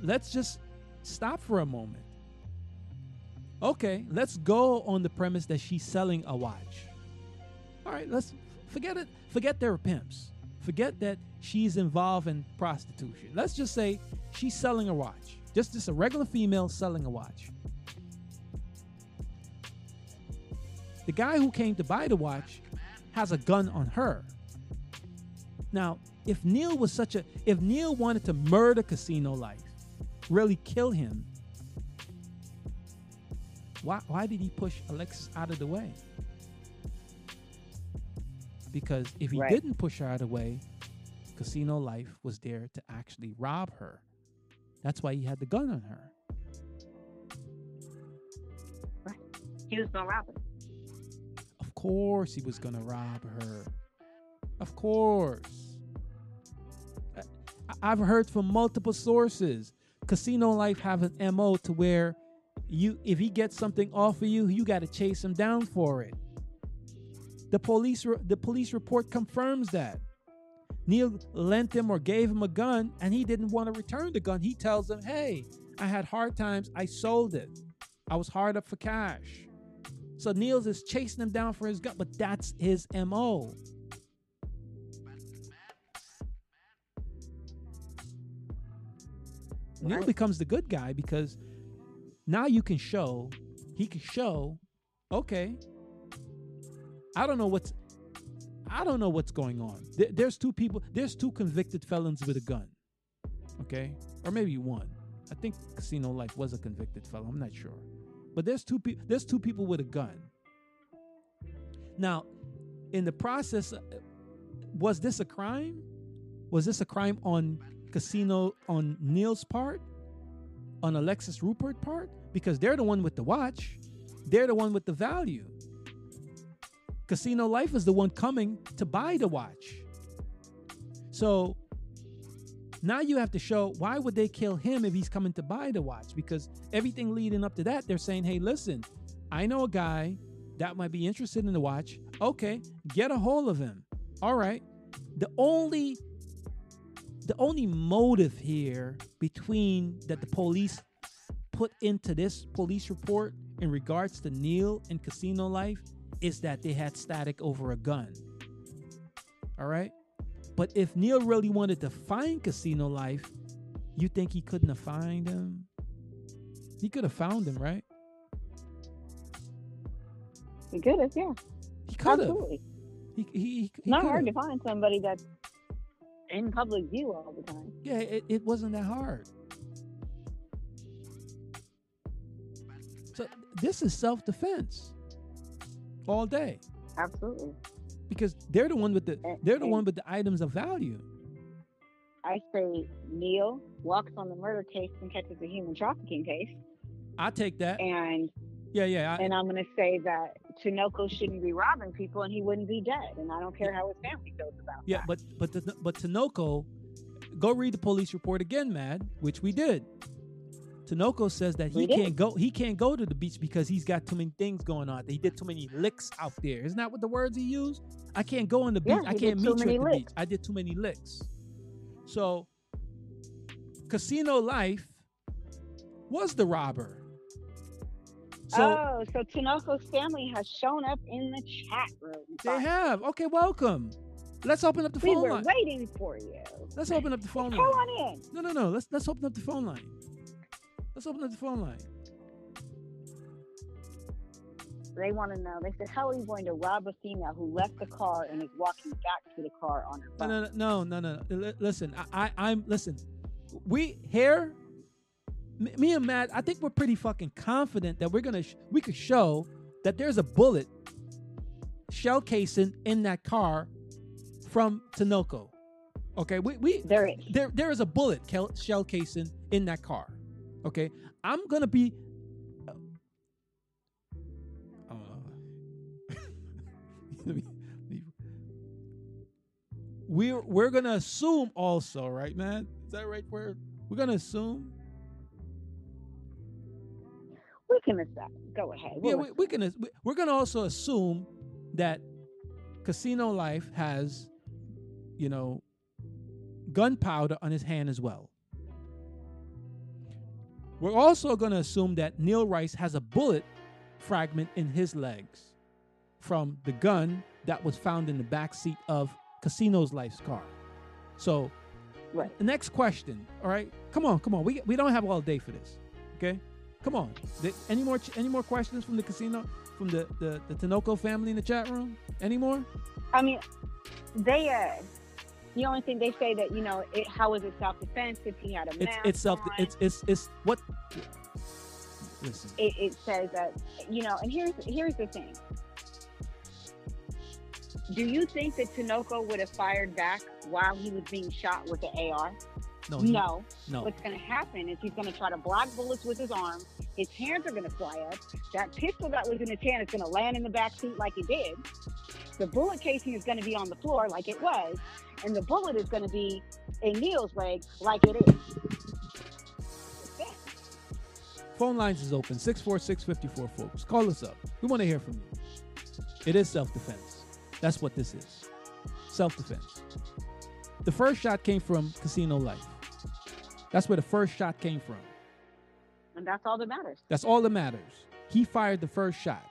let's just stop for a moment. Okay, let's go on the premise that she's selling a watch. All right, let's forget it. Forget they're pimps. Forget that she's involved in prostitution. Let's just say she's selling a watch. Just just a regular female selling a watch. The guy who came to buy the watch has a gun on her. Now, if Neil was such a if Neil wanted to murder Casino Life, really kill him, why why did he push Alexis out of the way? Because if he Right. didn't push her out of the way, Casino Life was there to actually rob her. That's why he had the gun on her. Right. He was gonna rob her. Of course he was gonna rob her. Of course. I've heard from multiple sources. Casino Life have an MO to where you if he gets something off of you, you gotta chase him down for it. The police the police report confirms that. Neil lent him or gave him a gun and he didn't want to return the gun. He tells him, Hey, I had hard times, I sold it. I was hard up for cash. So Neil's is chasing him down for his gun, but that's his MO. Neil Right. becomes the good guy because now you can show, he can show, okay, I don't know what's, I don't know what's going on. There's two people, there's two convicted felons with a gun, okay, or maybe one. I think Casino Life was a convicted felon. I'm not sure, but there's two people. There's two people with a gun. Now, in the process, uh, was this a crime? Was this a crime on Casino on Neil's part, on Alexis Rupert part? Because they're the one with the watch. They're the one with the value. Casino Life is the one coming to buy the watch. So now you have to show why would they kill him if he's coming to buy the watch? Because everything leading up to that, they're saying, hey, listen, I know a guy that might be interested in the watch. Okay, get a hold of him. All right. The only the only motive here between that the police put into this police report in regards to Neil and casino life is that they had static over a gun. All right? But if Neil really wanted to find casino life, you think he couldn't have found him? He could have found him, right? He could have, yeah. He could have. Absolutely. He he, he, he Not hard could've. to find somebody that's in public view all the time. Yeah, it, it wasn't that hard. So this is self defense all day Absolutely. Because they're the one with the they're the one with the items of value. I say Neil walks on the murder case and catches a human trafficking case, I take that. and Yeah, yeah. I, and I'm going to say that Tinoco shouldn't be robbing people, and he wouldn't be dead. And I don't care how his family feels about yeah, that. but but the, but Tinoco, go read the police report again, Matt, which we did. Tinoco says that he can't go he can't go to the beach because he's got too many things going on. He did too many licks out there. Isn't that what the words he used? I can't go on the beach. Yeah, I can't meet you at the beach. I did too many licks. So Casino Life was the robber. So oh, so Tinoco's family has shown up in the chat room. they have. Okay, welcome. Let's open up the phone line. We were line. waiting for you. Let's open up the phone Come line. on in. No, no, no. Let's let's open up the phone line. Let's open up the phone line. They want to know. They said, "How are you going to rob a female who left the car and is walking back to the car on her phone?" no, no, no, no. no. Li- Listen, I, I, I'm listen. We here, m- me and Matt. I think we're pretty fucking confident that we're gonna sh- we could show that there's a bullet shell casing in that car from Tinoco. Okay, we we There is. there there is a bullet shell casing in that car. Okay, I'm gonna be. Uh, let we're we're gonna assume also, right, man? Is that right? We're we're gonna assume. We can accept. Go ahead. Yeah, We'll we, we can. We're gonna also assume that Casino Life has, you know, gunpowder on his hand as well. We're also gonna assume that Neil Rice has a bullet fragment in his legs from the gun that was found in the back seat of Casino's Life's car. So, Right. the next question. All right, come on, come on. We we don't have all day for this. Okay, come on. Th- Any more any more questions from the casino from the the the Tinoco family in the chat room? Any more? I mean, they uh, the only thing they say that you know, it, how is it self defense if he had a mask it's self on? it's it's it's what. Listen, it, it says that you know, and here's here's the thing. Do you think that Tinoco would have fired back while he was being shot with the AR? no, No. no. What's going to happen is he's going to try to block bullets with his arm. His hands are going to fly up. That pistol that was in his hand is going to land in the back seat like it did. The bullet casing is going to be on the floor like it was, and the bullet is going to be in Neil's leg like it is. Phone lines is open 646-54 folks. Call us up. We want to hear from you. It is self-defense. That's what this is. Self-defense. The first shot came from Casino Life. That's where the first shot came from. And that's all that matters. That's all that matters. He fired the first shot.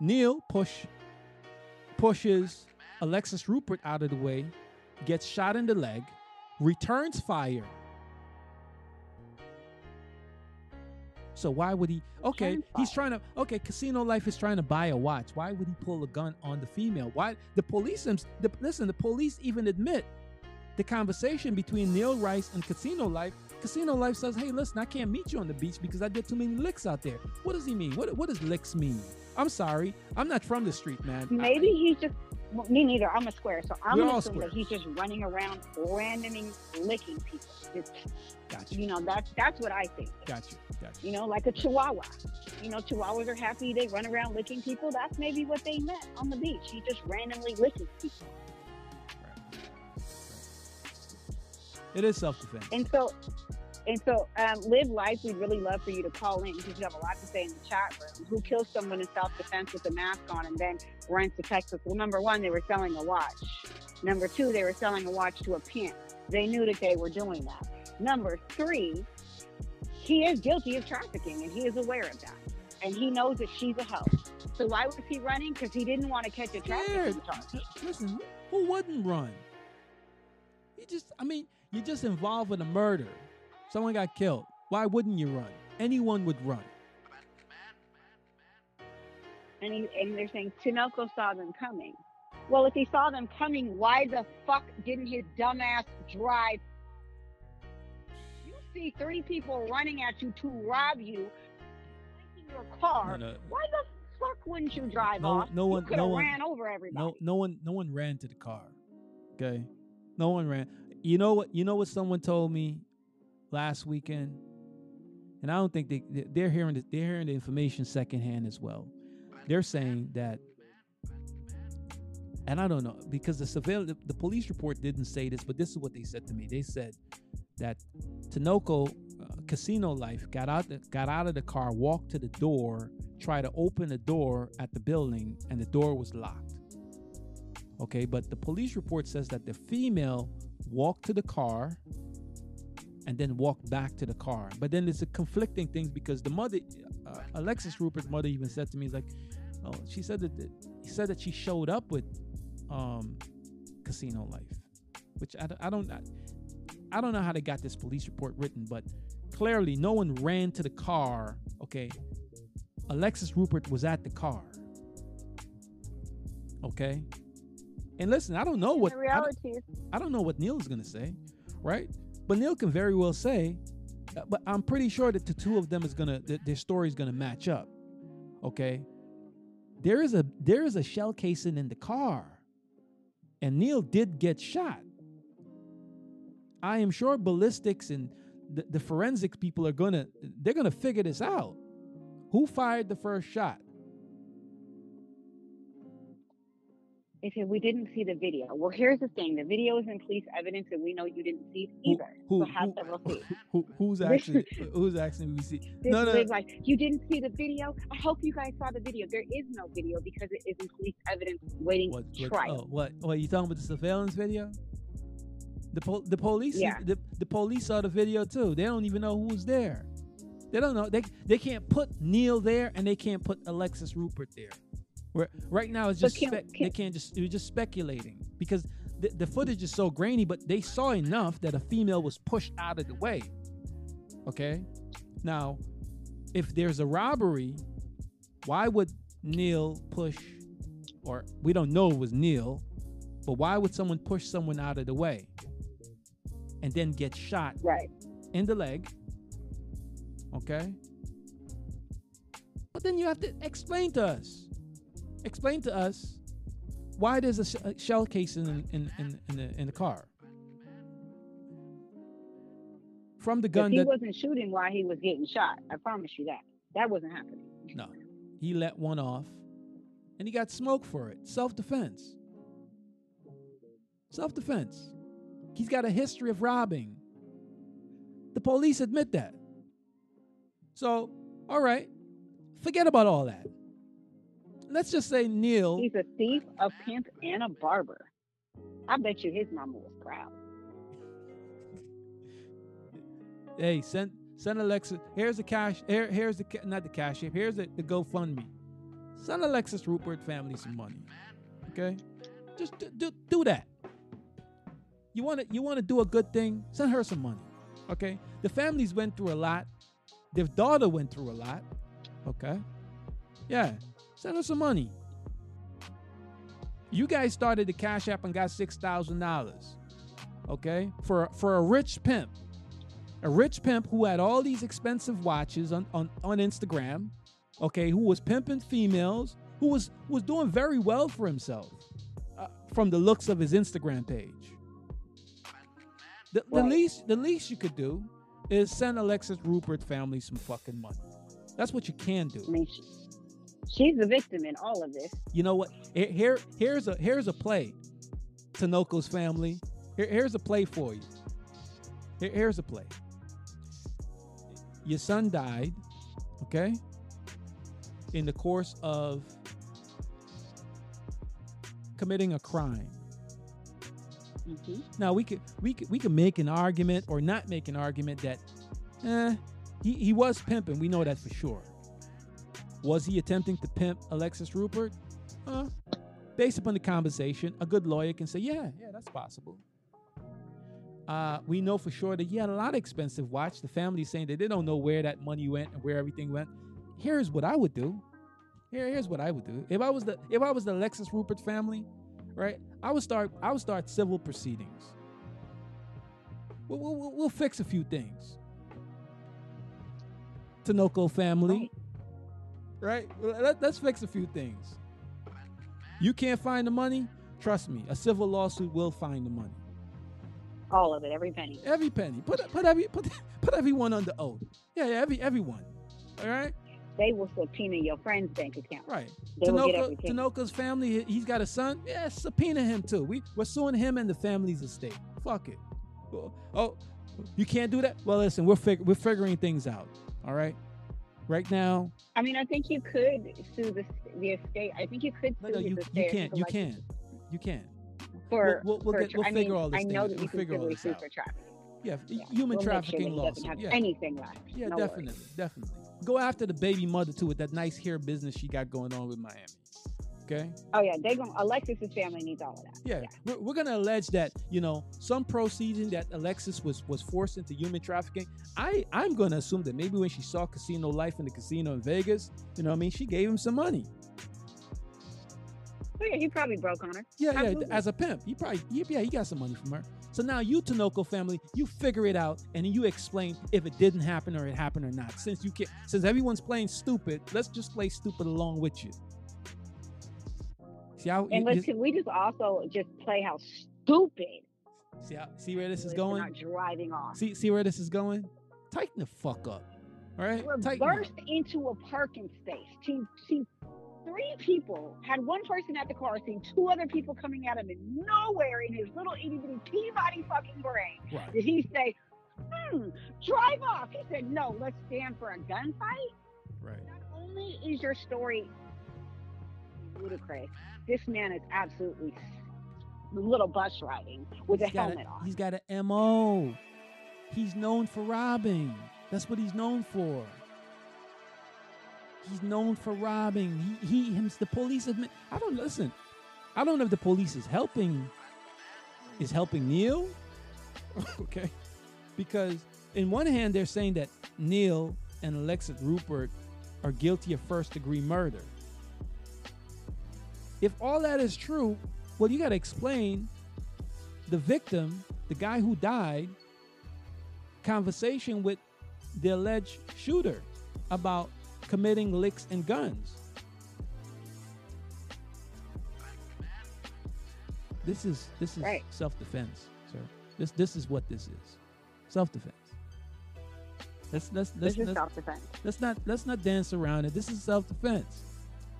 Neil push pushes Alexis Rupert out of the way, gets shot in the leg, returns fire. So why would he? Okay, he's trying to. Okay, Casino Life is trying to buy a watch. Why would he pull a gun on the female? Why the police? The, listen, the police even admit the conversation between Neil Rice and Casino Life. Casino Life says, "Hey, listen, I can't meet you on the beach because I did too many licks out there." What does he mean? What What does licks mean? I'm sorry, I'm not from the street, man. I- Maybe he's just well, me neither. I'm a square, so I'm gonna all assume that he's just running around randomly licking people. Just, got you, know, that's that's what I think. got you, got you. You know, like a chihuahua. You know, chihuahuas are happy. They run around licking people. That's maybe what they meant on the beach. He just randomly licking people. It is self defense. And so, and so, um, live life. We'd really love for you to call in because you have a lot to say in the chat room. Who kills someone in self-defense with a mask on and then runs to Texas? Well, number one, they were selling a watch. Number two, they were selling a watch to a pimp. They knew that they were doing that. Number three, he is guilty of trafficking and he is aware of that. And he knows that she's a hoe. So why was he running? Because he didn't want to catch a trafficking charge. Listen, who wouldn't run? He just, I mean, you're just involved in a murder. Someone got killed. Why wouldn't you run? Anyone would run. And, he, and they're saying Tinoco saw them coming. Well, if he saw them coming, why the fuck didn't his dumbass drive? You see three people running at you to rob you, taking your car. No, no. Why the fuck wouldn't you drive No- off? no one- no one- ran over everybody. No, no one, no one ran to the car. Okay, no one ran. You know what? You know what someone told me last weekend, and I don't think they they- they're hearing the, they're hearing the information secondhand as well. They're saying that, and I don't know because the surveil the, the police report didn't say this, but this is what they said to me. They said that Tinoco uh, Casino Life got out the, got out of the car, walked to the door, tried to open the door at the building, and the door was locked. Okay, but the police report says that the female walked to the car and then walked back to the car. But then there's a conflicting things because the mother, uh, Alexis Rupert's mother, even said to me, "Is like, oh, she said that the, he said that she showed up with um, Casino Life, which I, I don't I, I don't know how they got this police report written, but clearly no one ran to the car. Okay, Alexis Rupert was at the car. Okay, and listen, I don't know what the I don't- is, I don't know what Neil's gonna say, right? But Neil can very well say, uh, but I'm pretty sure that the two of them is gonna th- their story is gonna match up. Okay, there is a there is a shell casing in the car, and Neil did get shot. I am sure ballistics and the, the forensics people are gonna they're gonna figure this out. Who fired the first shot? If we didn't see the video. Well, here's the thing: the video is in police evidence, and we know you didn't see it either. who, so how who- several see? who- who's actually who's actually we see? This No, no, like you didn't see the video. I hope you guys saw the video. There is no video because it is in police evidence waiting What, what, trial. oh, what? What? You talking about the surveillance video? The po- the police Yeah. the, the police saw the video too. They don't even know who's there. They don't know. They they can't put Neil there and they can't put Alexis Rupert there. Where right now it's just can- they can- can't just was just speculating because the, the footage is so grainy. But they saw enough that a female was pushed out of the way. Okay, now if there's a robbery, why would Neil push? Or we don't know it was Neil, but why would someone push someone out of the way and then get shot Right. in the leg? Okay. But then you have to explain to us. Explain to us why there's a, sh- a shell casing in, in, in, in, the, in the car. From the gun he that wasn't shooting while he was getting shot. I promise you that. That wasn't happening. no, he let one off, and he got smoke for it. Self defense. Self defense. He's got a history of robbing. The police admit that. So, all right, forget about all that. Let's just say Neil. He's a thief, a pimp, and a barber. I bet you his mama was proud. Hey, send send Alexis. Here's the cash. Here, here's the not the cash. Here's the, the GoFundMe. Send Alexis Rupert family some money. Okay, just do, do, do that. You want to you want to do a good thing? Send her some money. Okay, the families went through a lot. Their daughter went through a lot. Okay, yeah, send us some money. You guys started the Cash App and got six thousand dollars. Okay, for for a rich pimp a rich pimp who had all these expensive watches on, on, on Instagram, okay, who was pimping females, who was was doing very well for himself uh, from the looks of his Instagram page. The, the Right. least the least you could do is send Alexis Rupert family some fucking money. That's what you can do. She's the victim in all of this. You know what? Here, here here's a here's a play. Tinoco's family. Here, here's a play for you. Here, here's a play. Your son died, okay? In the course of committing a crime. hmm Now we could we could we could make an argument or not make an argument that eh, he, he was pimping. We know that for sure. Was he attempting to pimp Alexis Rupert? Based upon the conversation, a good lawyer can say, yeah, yeah, that's possible. Uh, we know for sure that he had a lot of expensive watch. The family's saying that they don't know where that money went and where everything went. Here's what I would do. Here, here's what I would do. If I was the if I was the Alexis Rupert family, right? I would start. I would start civil proceedings. We'll, we'll, we'll fix a few things. Tinoco family, right? Well, Let, us fix a few things. You can't find the money. Trust me, a civil lawsuit will find the money. All of it, every penny. Every penny. Put put every put put everyone under oath. Yeah, yeah, every everyone. All right. They will subpoena your friend's bank account. Right. They Tinoco. Tinoco's family, he- he's got a son. Yeah, subpoena him too. We we're suing him and the family's estate. Fuck it. Oh, Oh, you can't do that. Well, listen, we're fig- we're figuring things out. All right. Right now, I mean, I think you could sue the the estate. I think you could sue no, his you estate. you can't, you can't, you can't. For, We'll- we'll for get- we'll I mean, figure all this I know that We'll you can figure all this sue out. for trafficking. Yeah, Yeah. human We'll sure trafficking doesn't have Yeah, anything left. yeah, No worries. definitely, definitely. Go after the baby mother too with that nice hair business she got going on with Miami. Okay. Oh yeah, they gonna. Alexis's family needs all of that. Yeah, We're, we're gonna allege that you know some proceeding that Alexis was was forced into human trafficking. I I'm gonna assume that maybe when she saw casino life in the casino in Vegas, you know, what I mean, she gave him some money. Oh yeah, he probably broke on her. Yeah, yeah. As a pimp, he probably he, yeah he got some money from her. So now you Tinoco family, you figure it out and you explain if it didn't happen or it happened or not. Since you can, since everyone's playing stupid, let's just play stupid along with you. See how And let's can we just also just play how stupid see how see where this is going. not driving off. See, see where this is going? Tighten the fuck up. All right? Reversed into a parking space. Three people had one person at the car, seen two other people coming at him, and nowhere in his little itty bitty Peabody fucking brain Right. did he say, "Hmm, drive off." He said, "No, let's stand for a gunfight." Right. Not only is your story ludicrous, this man is absolutely little bus riding with a He's got helmet a, on. He's got an MO. He's known for robbing. That's what he's known for. He's known for robbing. He, he him, the police admit. I don't listen. I don't know if the police is helping. Is helping Neil? okay, because in one hand they're saying that Neil and Alexis Rupert are guilty of first degree murder. If all that is true, well, you got to explain the victim, the guy who died, conversation with the alleged shooter about committing licks and guns. This is this is Right. self-defense, sir. This this is what this is. Self-defense. Let's let's let's, This is let's, self-defense. let's not let's not dance around it. This is self-defense.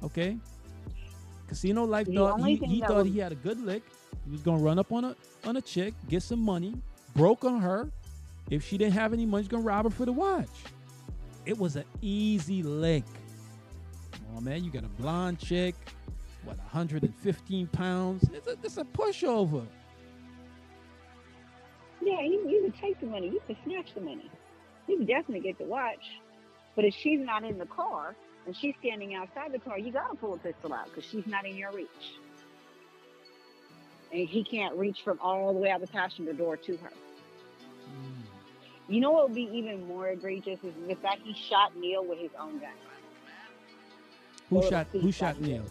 Okay? Casino life The thought he, he thought would- he had a good lick. He was gonna run up on a on a chick, get some money, broke on her. If she didn't have any money, he's gonna rob her for the watch. It was an easy lick. On, man, you got a blonde chick, what 115 pounds. It's a, it's a pushover. Yeah, you, you could take the money. You could snatch the money. You could definitely get the watch. But if she's not in the car and she's standing outside the car, you got to pull a pistol out because she's not in your reach. And he can't reach from all the way out the passenger door to her. You know what would be even more egregious is the fact he shot Neil with his own gun. Who Little shot who shot. Neil?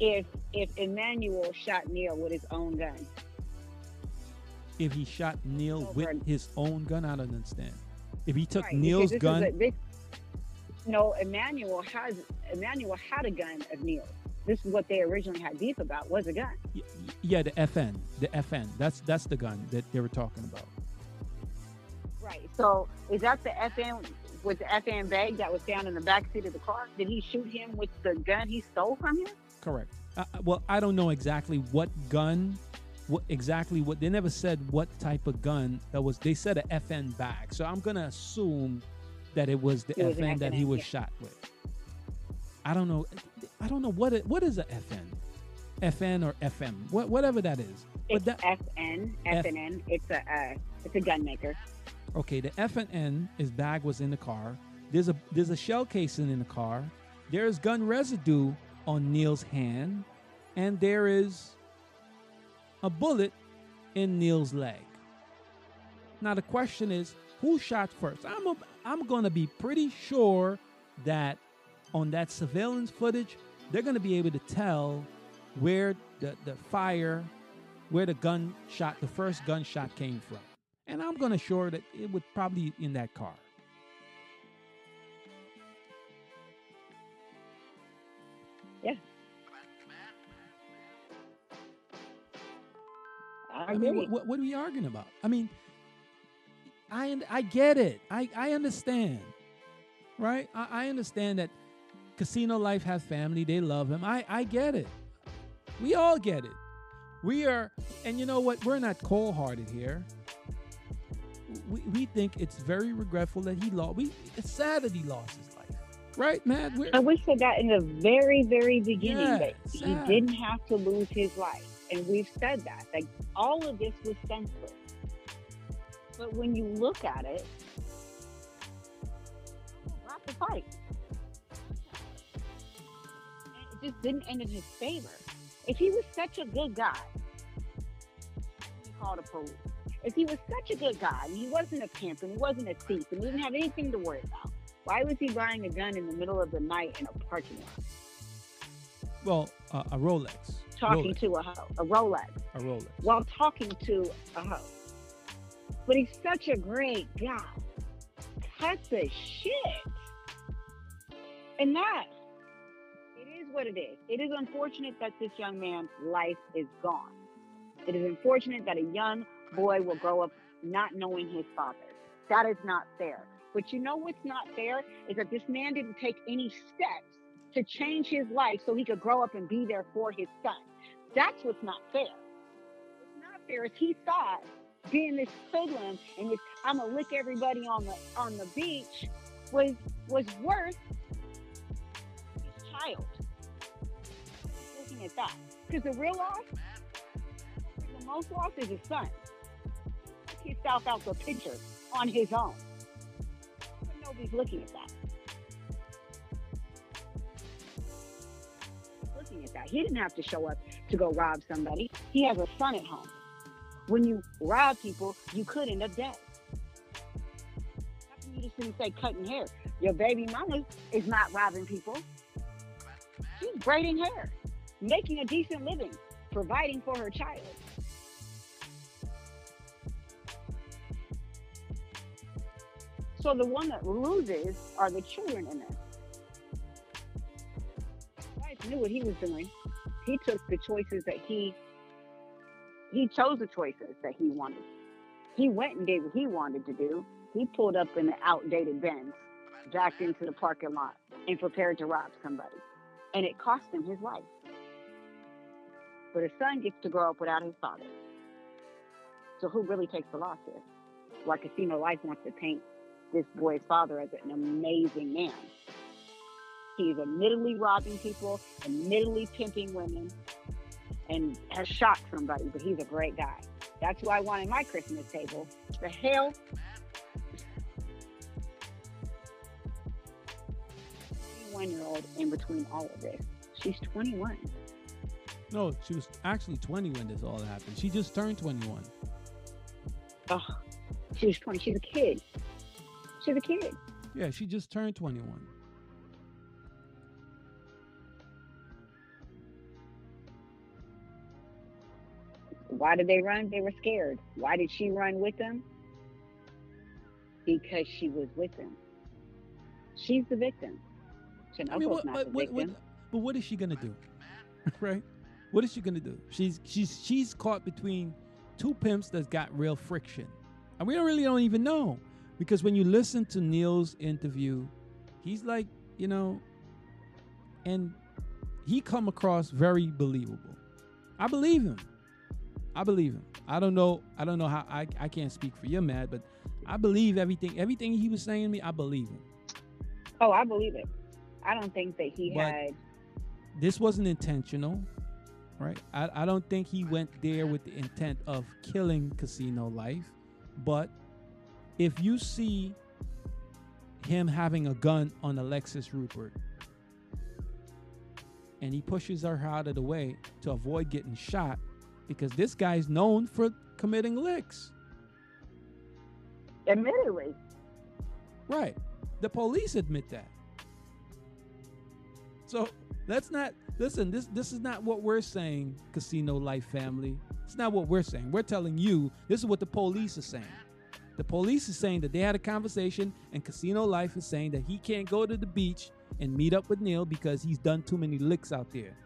If if Emmanuel shot Neil with his own gun, If he shot Neil Over with his own gun, I don't understand. If he took Right, Neil's gun, a- this, no, Emmanuel has Emmanuel had a gun of Neil. This is what they originally had beef about was a gun. Yeah, the FN, the FN. That's that's the gun that they were talking about. Right. So is that the FN with the FN bag that was found in the back seat of the car? Did he shoot him with the gun he stole from him? Correct. Uh, uh, well, I don't know exactly what gun, what exactly what they never said what type of gun that was. They said a FN bag, so I'm gonna assume that it was the It was FN that he was yeah. shot with. I don't know. I don't know what it, what is a FN, FN or FM, what, whatever that is. But It's that FN, F- FNN. It's a uh, it's a gun maker. Okay, the F and his bag was in the car. There's a there's a shell casing in the car. There is gun residue on Neil's hand, and there is a bullet in Neil's leg. Now the question is, who shot first? I'm a, I'm going to be pretty sure that on that surveillance footage, they're going to be able to tell where the, the fire, where the gunshot, the first gunshot came from. And I'm going to sure that it would probably in that car. Yeah. I I mean, what, what, what are we arguing about? I mean, I I get it. I, I understand, right? I, I understand that Casino Life has family. They love him. I, I get it. We all get it. We are, and you know what? We're not cold hearted here. We, we think it's very regretful that he lost. We it's sad that he lost his life, right, Matt? We're, And we said that in the very, very beginning Yeah, that he didn't have to lose his life. And we've said that. Like all of this was senseless. But when you look at it, not the fight. And it just didn't end in his favor. If he was such a good guy, he called the police. If he was such a good guy, and he wasn't a pimp, and he wasn't a thief, and he didn't have anything to worry about, why was he buying a gun in the middle of the night in a parking lot, well, uh, a Rolex. talking Rolex, to a hoe, a Rolex, a Rolex. while talking to a hoe? But he's such a great guy. Cut the shit. And that, it is what it is. It is unfortunate that this young man's life is gone. It is unfortunate that a young boy will grow up not knowing his father. That is not fair. But you know what's not fair is that this man didn't take any steps to change his life so he could grow up and be there for his son. That's what's not fair. What's not fair is he thought being this hoodlum and this I'm gonna lick everybody on the on the beach was was worth his child. Looking at that. Because the real loss, the most loss is his son. Took himself out the picture on his own. Nobody's looking at that. Looking at that. He didn't have to show up to go rob somebody. He has a son at home. When you rob people, you could end up dead. You just didn't say cutting hair? Your baby mama is not robbing people. She's braiding hair, making a decent living, providing for her child. So the one that loses are the children in this. Wife knew what he was doing. He took the choices that he he chose the choices that he wanted. He went and did what he wanted to do. He pulled up in an outdated Benz, backed into the parking lot, and prepared to rob somebody. And it cost him his life. But his son gets to grow up without his father. So who really takes the loss here? Why Casino Life wants to paint this boy's father as an amazing man. He's admittedly robbing people, admittedly pimping women, and has shot somebody, but he's a great guy. That's who I want wanted my Christmas table. The hell? One year old in between all of this. She's 21. No, she was actually 20 when this all happened. She just turned 21. Oh, she was 20. She's a kid. She's a kid. Yeah, she just turned 21. Why did they run? They were scared. Why did she run with them? Because she was with them. She's the victim. Tinoco's I mean, what, not but, the what, victim. what, but what is she gonna do, right? What is she gonna do? She's she's she's caught between two pimps that's got real friction, and we don't really don't even know because when you listen to Neil's interview, he's like you know, and he come across very believable. I believe him. I believe him. I don't know. I don't know how. I, I can't speak for you, Matt, but I believe everything. Everything he was saying to me, I believe him. Oh, I believe it. I don't think that he But- had. this wasn't intentional, right? I, I don't think he went there with the intent of killing Casino Life. But if you see him having a gun on Alexis Rupert and he pushes her out of the way to avoid getting shot, because this guy's known for committing licks. Admittedly, Right. The police admit that. So let's not Listen, this this is not what we're saying, casino life family. It's not what we're saying. We're telling you this is what the police are saying. The police is saying that they had a conversation, and Casino Life is saying that he can't go to the beach and meet up with Neil because he's done too many licks out there.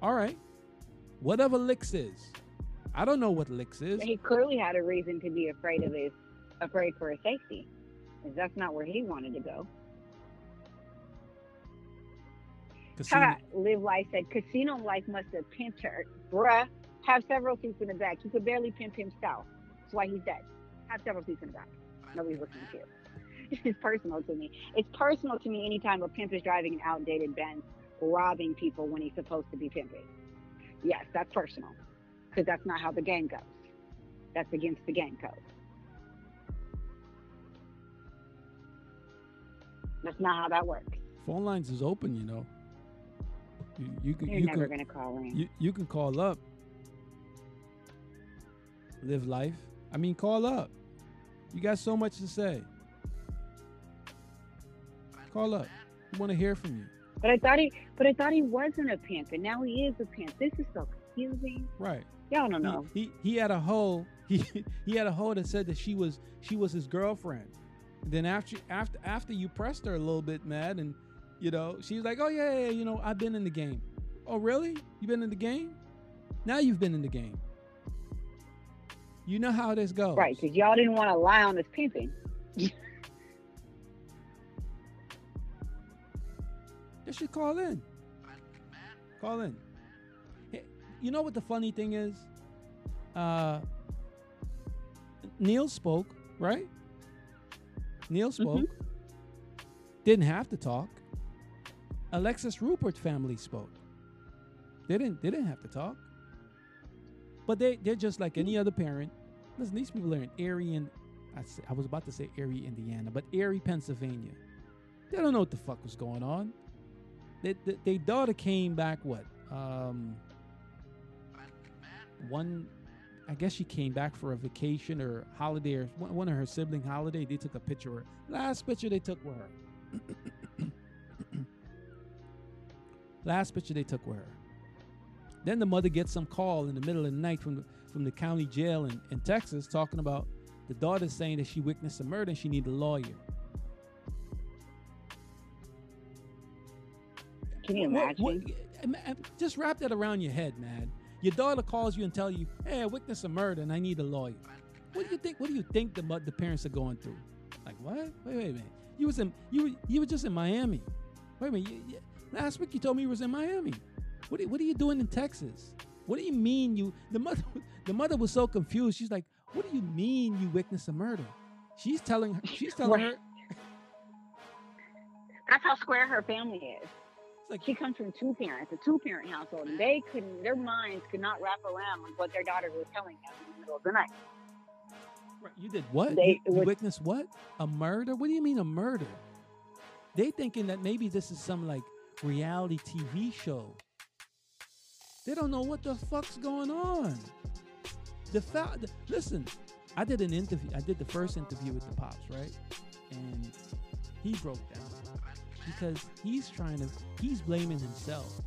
All right. Whatever licks is. I don't know what licks is. He clearly had a reason to be afraid of his, afraid for his safety, because that's not where he wanted to go. Casino, Live Life said, Casino Life must have pimped her. Bruh, have several seats in the back. He could barely pimp himself. That's why he's dead. Have several seats in the back. Nobody's listening to you. It's personal to me. It's personal to me anytime a pimp is driving an outdated Benz, robbing people when he's supposed to be pimping. Yes, that's personal. Because that's not how the game goes. That's against the game code. That's not how that works. phone lines is open, you know. You, you can You're you never can going to call in. you, you can call up. Live life. I mean, call up. You got so much to say. Call up. We want to hear from you. But I thought he, but I thought he wasn't a pimp, and now he is a pimp. This is so confusing. Right. Y'all don't know. He, he he had a hoe. He he had a hoe that said that she was she was his girlfriend. Then after after after you pressed her a little bit, mad, and you know she was like, oh yeah, yeah, yeah, you know I've been in the game. Oh really? You been in the game? Now you've been in the game. You know how this goes. Right, because y'all didn't want to lie on this pimping. should call in. Call in. Hey, You know what the funny thing is? Uh, Neil spoke, right? Neil spoke. Didn't have to talk. Alexis Rupert family spoke. They didn't. They didn't have to talk. But they they're just like any other parent. Listen, these people are in Erie, and I, I was about to say Erie, Indiana, but Erie, Pennsylvania. They don't know what the fuck was going on. They, they, daughter came back. What? Um, one, I guess she came back for a vacation or holiday or one, of her sibling holiday. They took a picture. of her. Last picture they took with her. Last picture they took with her. Then the mother gets some call in the middle of the night from the, from the county jail in, in Texas talking about the daughter saying that she witnessed a murder and she need a lawyer. Can you imagine? Eh, what- ima- im- eh, just wrap that around your head, man. Your daughter calls you and tell you, "Hey, I witnessed a murder and I need a lawyer." What do you think? What do you think the the parents are going through? Like what? Wait, wait a minute. You was in you you were just in Miami. Wait a minute. You, you, last week you told me you was in Miami. What are, what are you doing in Texas? What do you mean you? The mother the mother was so confused. She's like, "What do you mean you witnessed a murder?" She's telling her. She's telling her. That's how square her family is. Like She comes from two parents, a two parent household, and they couldn't, their minds could not wrap around with what their daughter was telling them in the middle of the night. Right, You did what? They- you, you witnessed what? A murder? What do you mean a murder? They thinking that maybe this is some like reality TV show. They don't know what the fuck's going on. The fact, listen, I did an interview. I did the first interview with the pops, right? And he broke down because he's trying to. He's blaming himself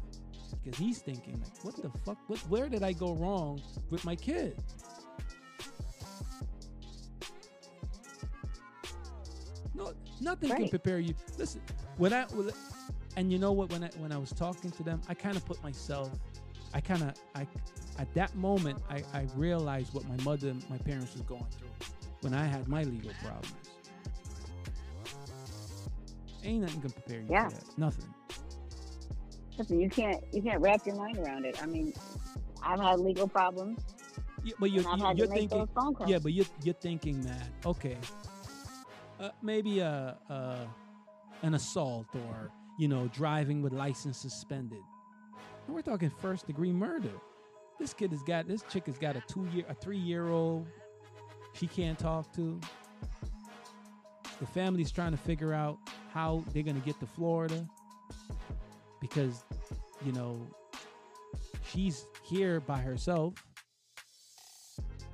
because he's thinking like, what the fuck? What? Where did I go wrong with my kid? No, nothing can prepare you. Listen, when I and you know what? When I when I was talking to them, I kind of put myself. I kind of I at that moment I I realized what my mother and my parents was going through when I had my legal problems. Ain't nothing can prepare you Yeah. for that. Nothing. Listen, you can't, you can't wrap your mind around it. I mean, I've had legal problems, Yeah, but you're, I've you're, had you're to make thinking. those phone calls. Yeah, but you're you're thinking that okay, uh, maybe a, a an assault or you know driving with license suspended. And we're talking first degree murder. This kid has got this chick has got a two year a three year old. She can't talk to. The family's trying to figure out how they're gonna get to Florida because you know she's here by herself.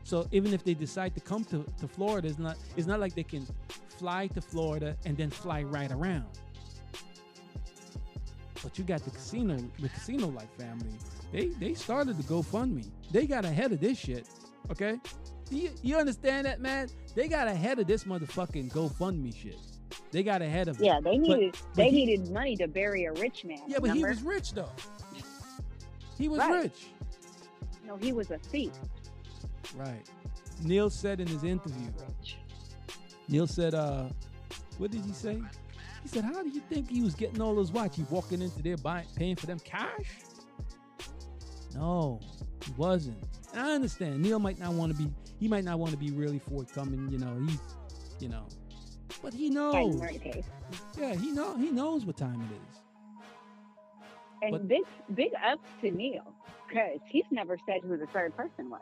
So even if they decide to come to, to Florida, it's not it's not like they can fly to Florida and then fly right around. But you got the casino, the casino life family. They they started the GoFundMe. They got ahead of this shit. Okay, you, you understand that, man? They got ahead of this motherfucking GoFundMe shit. They got ahead of it. Yeah, they needed but they he- needed money to bury a rich man. Yeah, but he was rich though. He was Right. rich. no, he was a thief. Right. Neil said in his interview. Neil said, uh, what did he say? He said, How do you think he was getting all those watches? He walking into there buying paying for them cash? No, he wasn't. And I understand. Neil might not want to be he might not want to be really forthcoming, you know, he's you know. But he knows. Yeah, he know he knows what time it is. And But- big big ups to Neil because he's never said who the third person was.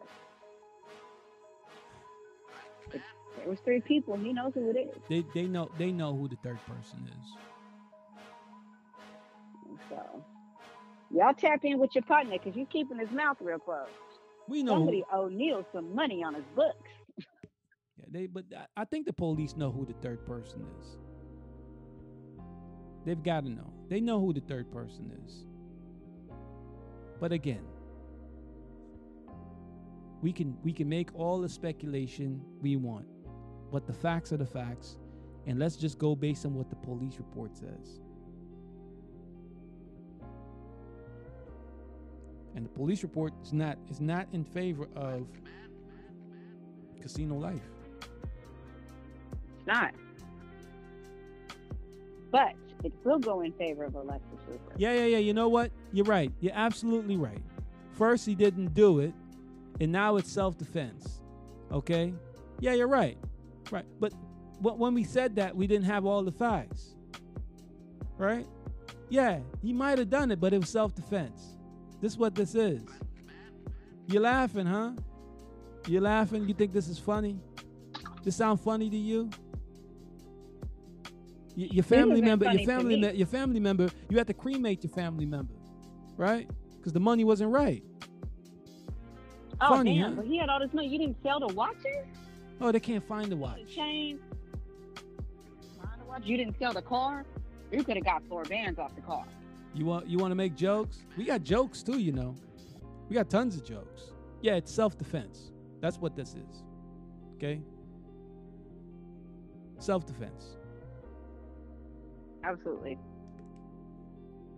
If there was three people. He knows who it is. They they know they know who the third person is. So y'all tap in with your partner because you're keeping his mouth real closed. We know who, Somebody owe Neil some money on his books. Yeah, they but I- think the police know who the third person is. They've got to know. They know who the third person is. But again, we can we can make all the speculation we want, but the facts are the facts, and let's just go based on what the police report says. And the police report is not is not in favor of casino life. Not. But it will go in favor of Alexis. Yeah, yeah, yeah. You know what? You're right. You're absolutely right. First, he didn't do it, and now it's self defense. Okay? Yeah, you're right. Right. But when we said that, we didn't have all the facts. Right? Yeah, he might have done it, but it was self defense. This is what this is. You're laughing, huh? You're laughing? You think this is funny? This sound funny to you? Y- Your family member, your family, me. your family member, you had to cremate your family member, right? Because the money wasn't right. Oh Funny, damn! huh? But he had all this money. You didn't sell the watches, Oh, they can't find the watch. the chain, Find the watch. You didn't sell the car. You could have got four bands off the car. You want you want to make jokes? We got jokes too, you know. We got tons of jokes. Yeah, it's self defense. That's what this is. Okay. Self defense. Absolutely.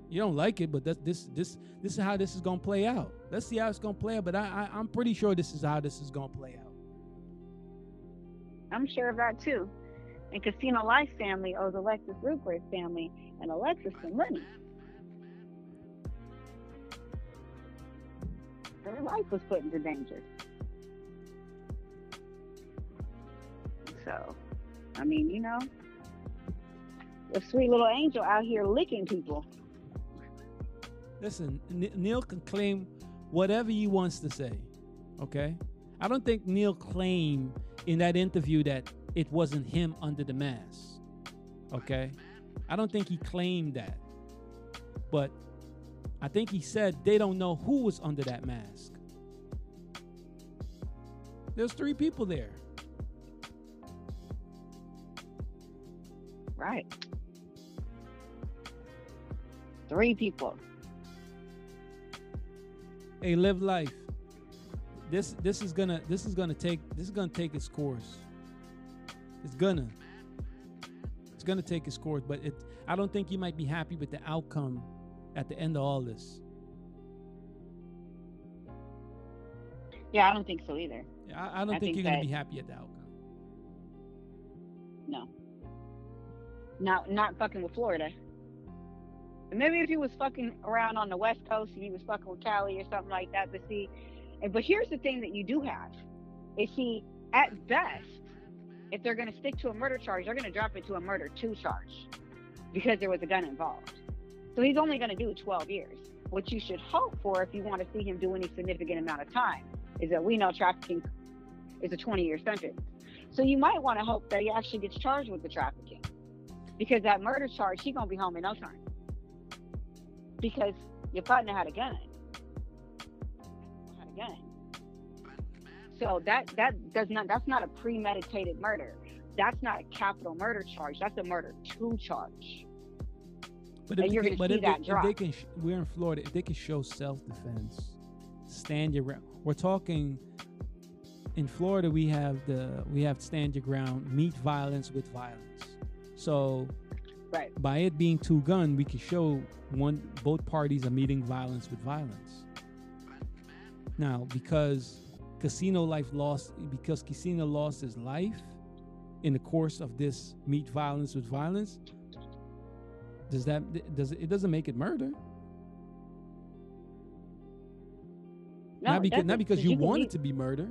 You don't like it, but that's this this this is how this is gonna play out. Let's see how it's gonna play out. But I, I I'm pretty sure this is how this is gonna play out. I'm sure of that too. And Casino Life family owes Alexis Rupert's family and Alexis some money. Her life was put into danger. So, I mean, you know, a sweet little angel out here licking people. Listen, Neil can claim whatever he wants to say. Okay? I don't think Neil claimed in that interview that it wasn't him under the mask. Okay? I don't think he claimed that. But I think he said they don't know who was under that mask. There's three people there. Right. Three people. Hey, live life. This this is gonna this is gonna take this is gonna take its course. It's gonna. It's gonna take its course, but it I don't think you might be happy with the outcome at the end of all this. Yeah, I don't think so either. I, I don't I think, think you're gonna be happy at the outcome. No. Not not fucking with Florida. And maybe if he was fucking around on the West Coast and he was fucking with Cali or something like that, but see but here's the thing that you do have. Is see, at best, if they're gonna stick to a murder charge, they're gonna drop it to a murder two charge. Because there was a gun involved. So he's only gonna do twelve years. What you should hope for if you want to see him do any significant amount of time is that we know trafficking is a 20 year sentence. So you might want to hope that he actually gets charged with the trafficking. Because that murder charge, he's gonna be home in no time. Because your partner had a gun. Had a gun. So that that does not that's not a premeditated murder. That's not a capital murder charge. That's a murder two charge. But if, they, but if, they, if they can, sh- we're in Florida. If they can show self-defense, stand your ground. We're talking in Florida. We have the we have stand your ground, meet violence with violence. So Right. by it being two gun, we can show one both parties are meeting violence with violence. Now, because Casino Life lost, because Casino lost his life in the course of this meet violence with violence, does that does it, doesn't make it murder? No, not because not doesn't, you want it to be murder.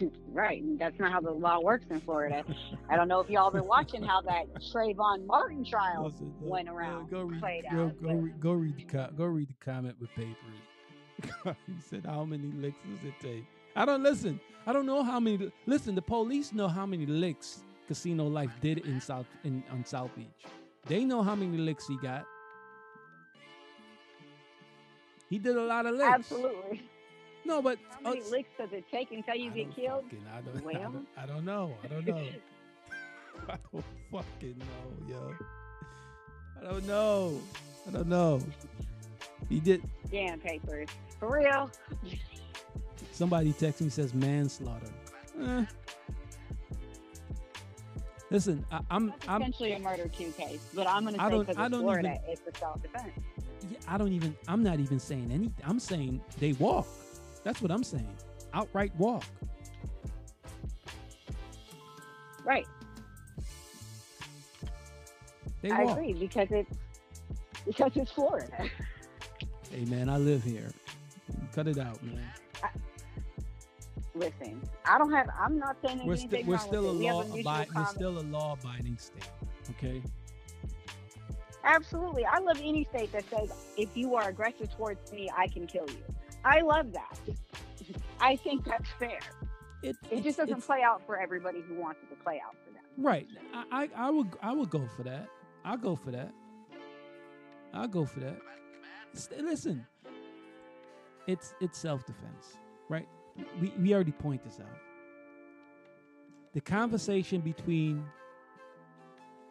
Right. That's not how the law works in Florida. I don't know if y'all been watching how that Trayvon Martin trial look, went around, Go read, played go, out, go, but- read, go read the co- go read the comment with papers. he said, "How many licks does it take?" I don't listen. I don't know how many. Listen, the police know how many licks Casino Life did in South in on South Beach. They know how many licks he got. He did a lot of licks. Absolutely. No, but How many uh, licks does it take until you I get killed? fucking- I don't, I, don't, I don't know. I don't know. I don't fucking know, yo. I don't know. I don't know. He did. Damn papers. For real. Somebody text me says manslaughter. Eh. Listen, I, I'm That's I'm essentially a murder two case, but I'm gonna I say because I it's don't Florida, even- it's a self-defense. yeah, I don't even I'm not even saying anything. I'm saying they walk. That's what I'm saying. Outright walk. Right. They I walk. agree because it's because it's Florida. Hey man, I live here. Cut it out, man. Listen, I don't have. I'm not saying We're anything still we're still a. We law mutual we're still a law abiding state. Okay? Absolutely, I love any state that says if you are aggressive towards me, I can kill you. I love that. I think that's fair. It, It just doesn't play out for everybody who wants it to play out for them. Right. I, I I would I would go for that. I'll go for that. I'll go for that. Listen, it's it's self defense, right? We we already point this out. The conversation between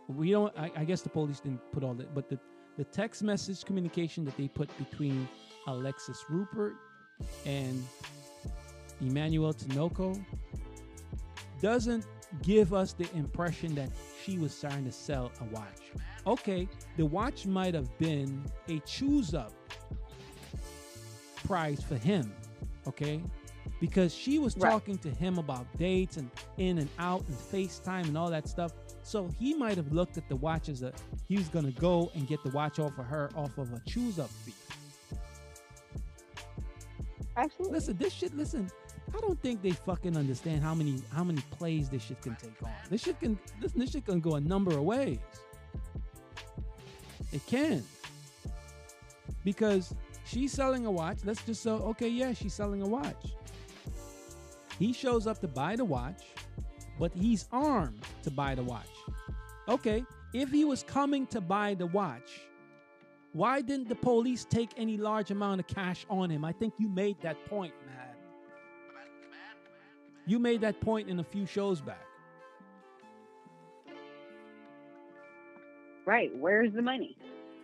we don't. I, I guess the police didn't put all that, but the the text message communication that they put between Alexis Rupert and Emmanuel Tinoco doesn't give us the impression that she was trying to sell a watch. Okay, the watch might have been a choose up prize for him, okay? Because she was Right. talking to him about dates and in and out and FaceTime and all that stuff. So he might have looked at the watch as a he was gonna go and get the watch off of her off of a choose up fee. Absolutely. Listen, this shit. Listen, I don't think they fucking understand how many how many plays this shit can take on. This shit can listen. This shit can go a number of ways. It can because she's selling a watch. Let's just say, okay, yeah, she's selling a watch. He shows up to buy the watch, but he's armed to buy the watch. Okay, if he was coming to buy the watch, why didn't the police take any large amount of cash on him? I think you made that point, man. You made that point in a few shows back. right. Where's the money?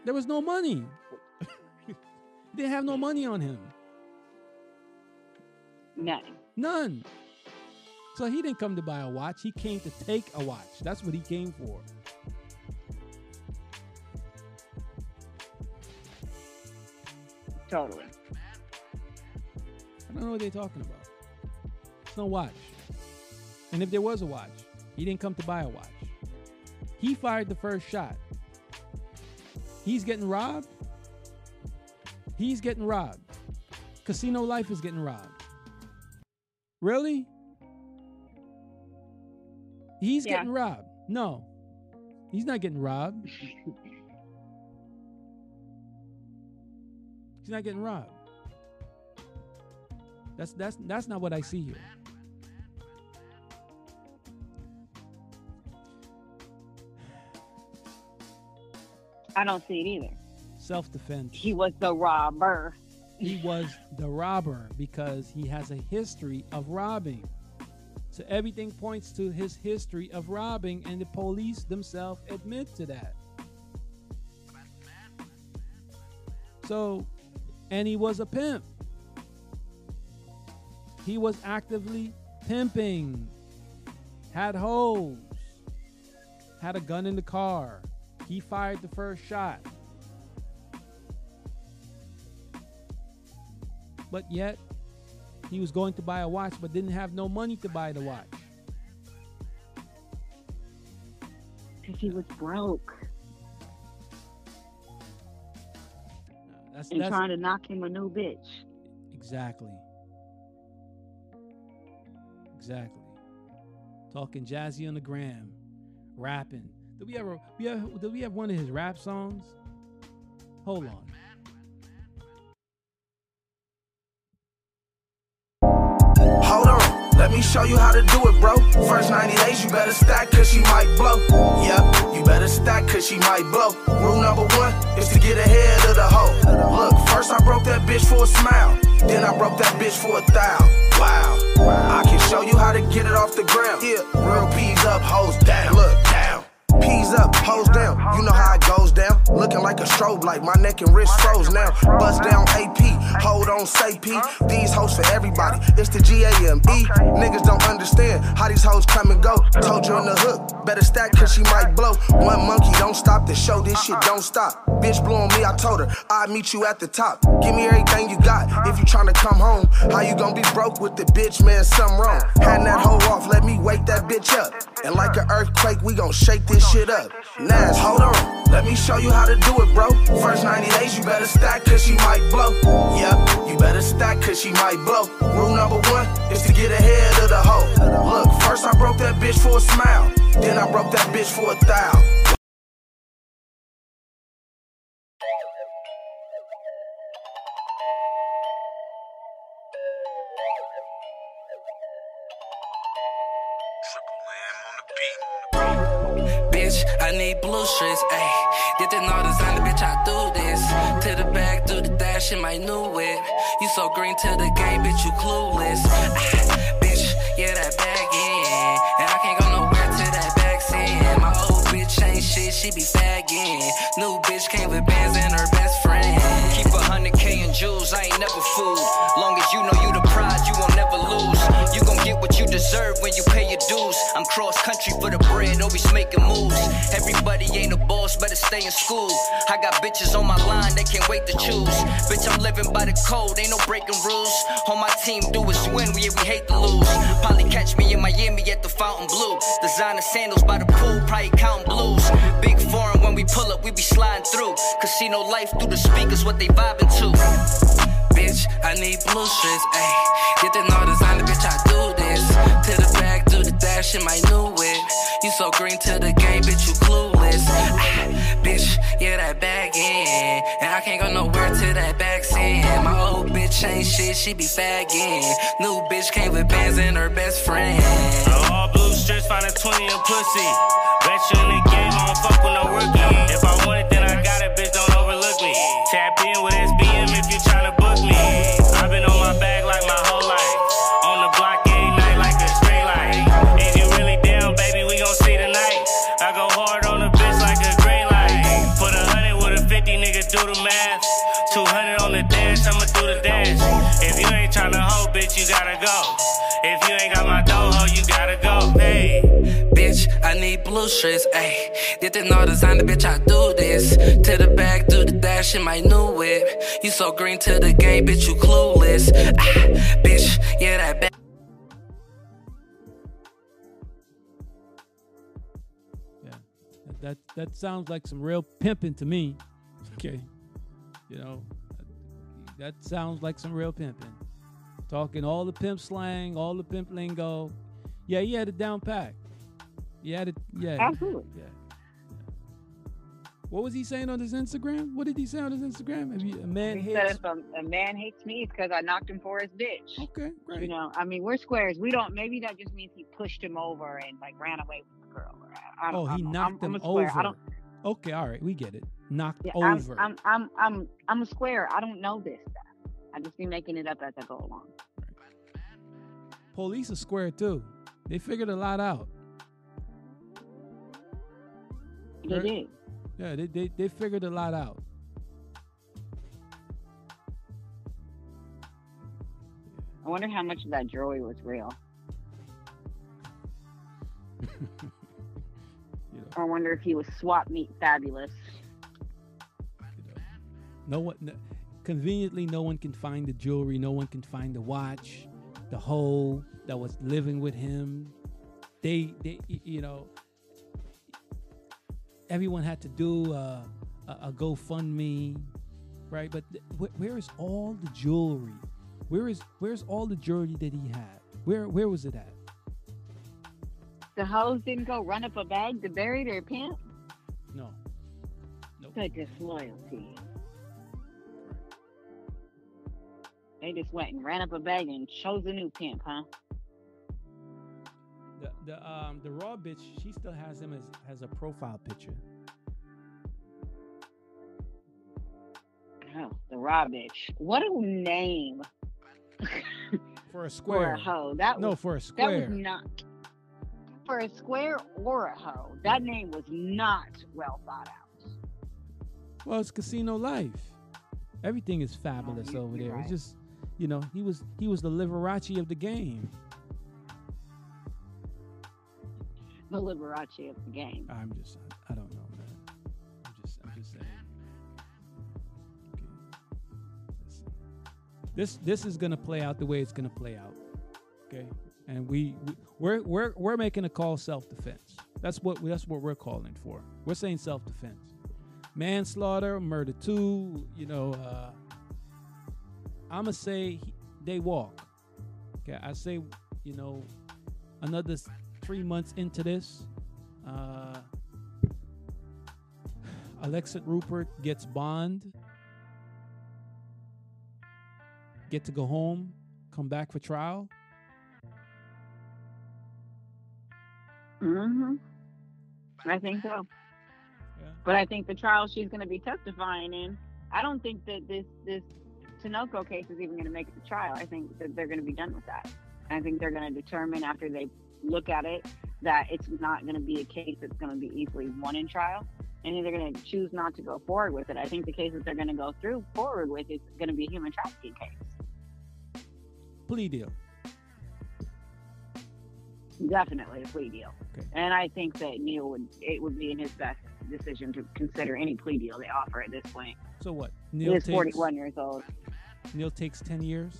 There was no money. they didn't have no money on him. None. None. So he didn't come to buy a watch. He came to take a watch. That's what he came for. Totally. I don't know what they're talking about. It's no watch. And if there was a watch, he didn't come to buy a watch. He fired the first shot. He's getting robbed. He's getting robbed. Casino Life is getting robbed. Really? He's Yeah. getting robbed. No. He's not getting robbed. He's not getting robbed. That's that's that's not what I see here. I don't see it either. Self-defense. He was the robber. He was the robber because he has a history of robbing. So everything points to his history of robbing, and the police themselves admit to that. So, and he was a pimp. He was actively pimping, had hoes, had a gun in the car. He fired the first shot. But yet, he was going to buy a watch but didn't have no money to buy the watch. Because he was broke That's, and that's trying to knock him a new bitch. exactly. Exactly. Talking jazzy on the gram, rapping. Did we ever we have did we have one of his rap songs? Hold on. Let me show you how to do it, bro. First 90 days, you better stack, cause she might blow. Yep, you better stack, cause she might blow. Rule number one is to get ahead of the hoe. Look, first I broke that bitch for a smile, then I broke that bitch for a thou. Wow, I can show you how to get it off the ground. Yeah, real P's up, hoes down. Look, down. P's up, hoes down. You know how it down. Looking like a strobe light, my neck and wrist froze now. Bust down AP, hold on, say P. These hoes for everybody. It's the G A M E. Niggas don't understand how these hoes come and go. Told you in the hook, better stack cause she might blow. One monkey don't stop the show, this shit don't stop. Bitch blew on me, I told her I'd meet you at the top. Give me everything you got if you tryna come home. How you gonna be broke with the bitch, man? Something wrong. Hand that hoe off, let me wake that bitch up. And like an earthquake, we gon' shake this shit up. Nas, hold on. Let me show you how to do it, bro. First 90 days, you better stack cause she might blow. Yep, you better stack cause she might blow. Rule number one is to get ahead of the hoe. Look, first I broke that bitch for a smile. Then I broke that bitch for a thou. I need blue streets, ayy. Did the no designer, bitch, I do this. To the back, do the dash in my new whip. You so green to the game, bitch, you clueless. Ah, bitch, yeah, that bag in. And I can't go nowhere till that back's in. My old bitch ain't shit, she be fagging. New bitch came with bands and her best friend. Keep a hundred K in jewels, I ain't never fooled. Long as you know you the prize, you won't never lose. You gon' get what you deserve when you pay your dues. I'm cross country for the bread, always making moves. Everybody ain't a boss, better stay in school. I got bitches on my line, they can't wait to choose. Bitch, I'm living by the code, ain't no breaking rules. On my team, do is win, we, we hate to lose. Probably catch me in Miami at the Fontainebleau. Designer sandals by the pool, probably counting blues. Big foreign when we pull up, we be sliding through. Casino life through the speakers, what they vibing to. Bitch, I need blue streets, ayy. Get the no designer, bitch, I do this. To the back, dash in my new whip. You so green to the game, bitch, you clueless. Ah, bitch, yeah, that bag in. And I can't go nowhere till that back's in. My old bitch ain't shit, she be fagging. New bitch came with bands and her best friend. All blue strips, find a 20 in pussy. Bet you in the game, I don't fuck with no rookie. Ayy. Bitch, I do this. To the back, do the dash in my new whip. You so green to the game, bitch, you clueless. Ah, bitch, yeah, that back. Yeah, that, that sounds like some real pimping to me. Okay, you know, that sounds like some real pimping. Talking all the pimp slang, all the pimp lingo. Yeah, he had it down pat. Had. Yeah, Absolutely. Yeah. What was he saying on his Instagram? What did he say on his Instagram? You, a man He said hates. if a, a man hates me, it's because I knocked him for his bitch. Okay, great. You know, I mean, we're squares. We don't. Maybe that just means he pushed him over and like ran away with the girl. I, oh, he I don't, knocked I'm, him I'm over. I don't. Okay, all right, we get it. Knocked Yeah, I'm, over. I'm, I'm, I'm, I'm a square. I don't know this stuff. I just be making it up as I go along. Police are square too. They figured a lot out. They did. Yeah, they, they they figured a lot out. I wonder how much of that jewelry was real. You know, I wonder if he was swap meet fabulous. you know. No one no, conveniently no one can find the jewelry, no one can find the watch, the hoe that was living with him. They they you know everyone had to do uh, a, a GoFundMe, right? But th- wh- where is all the jewelry? Where is where's all the jewelry that he had? Where where was it at? The hoes didn't go run up a bag to bury their pimp. No. Nope. The disloyalty. They just went and ran up a bag and chose a new pimp, huh? The the um the raw bitch, she still has him as has a profile picture. Oh, the raw bitch. What a name For a for a square. hoe. That no, was, for a square that square. was not for a square or a hoe. That name was not well thought out. Well, it's casino life. Everything is fabulous you- over there. It's just, you know, he was he was the Liberace of the game. The Liberace of the game. I'm just, I, I don't know, man. I'm just, I'm just saying. Okay. Listen. This this is gonna play out the way it's gonna play out. Okay, and we, we we're we're we're making a call self defense. That's what that's what we're calling for. We're saying self defense, manslaughter, murder two. You know, uh, I'm gonna say he- they walk. Okay, I say, you know, another three months into this, uh, Alexis Rupert gets bond, get to go home, come back for trial. hmm I think so. Yeah. But I think the trial she's going to be testifying in, I don't think that this this Tinoco case is even going to make it to trial. I think that they're going to be done with that. I think they're going to determine after they look at it that it's not going to be a case that's going to be easily won in trial, and they're going to choose not to go forward with it. I think the case that they're going to go through forward with is going to be a human trafficking case. Plea deal. Definitely a plea deal. Okay. And I think that Neil would it would be in his best decision to consider any plea deal they offer at this point. So what? He Neil is takes 41 years old. Neil takes ten years.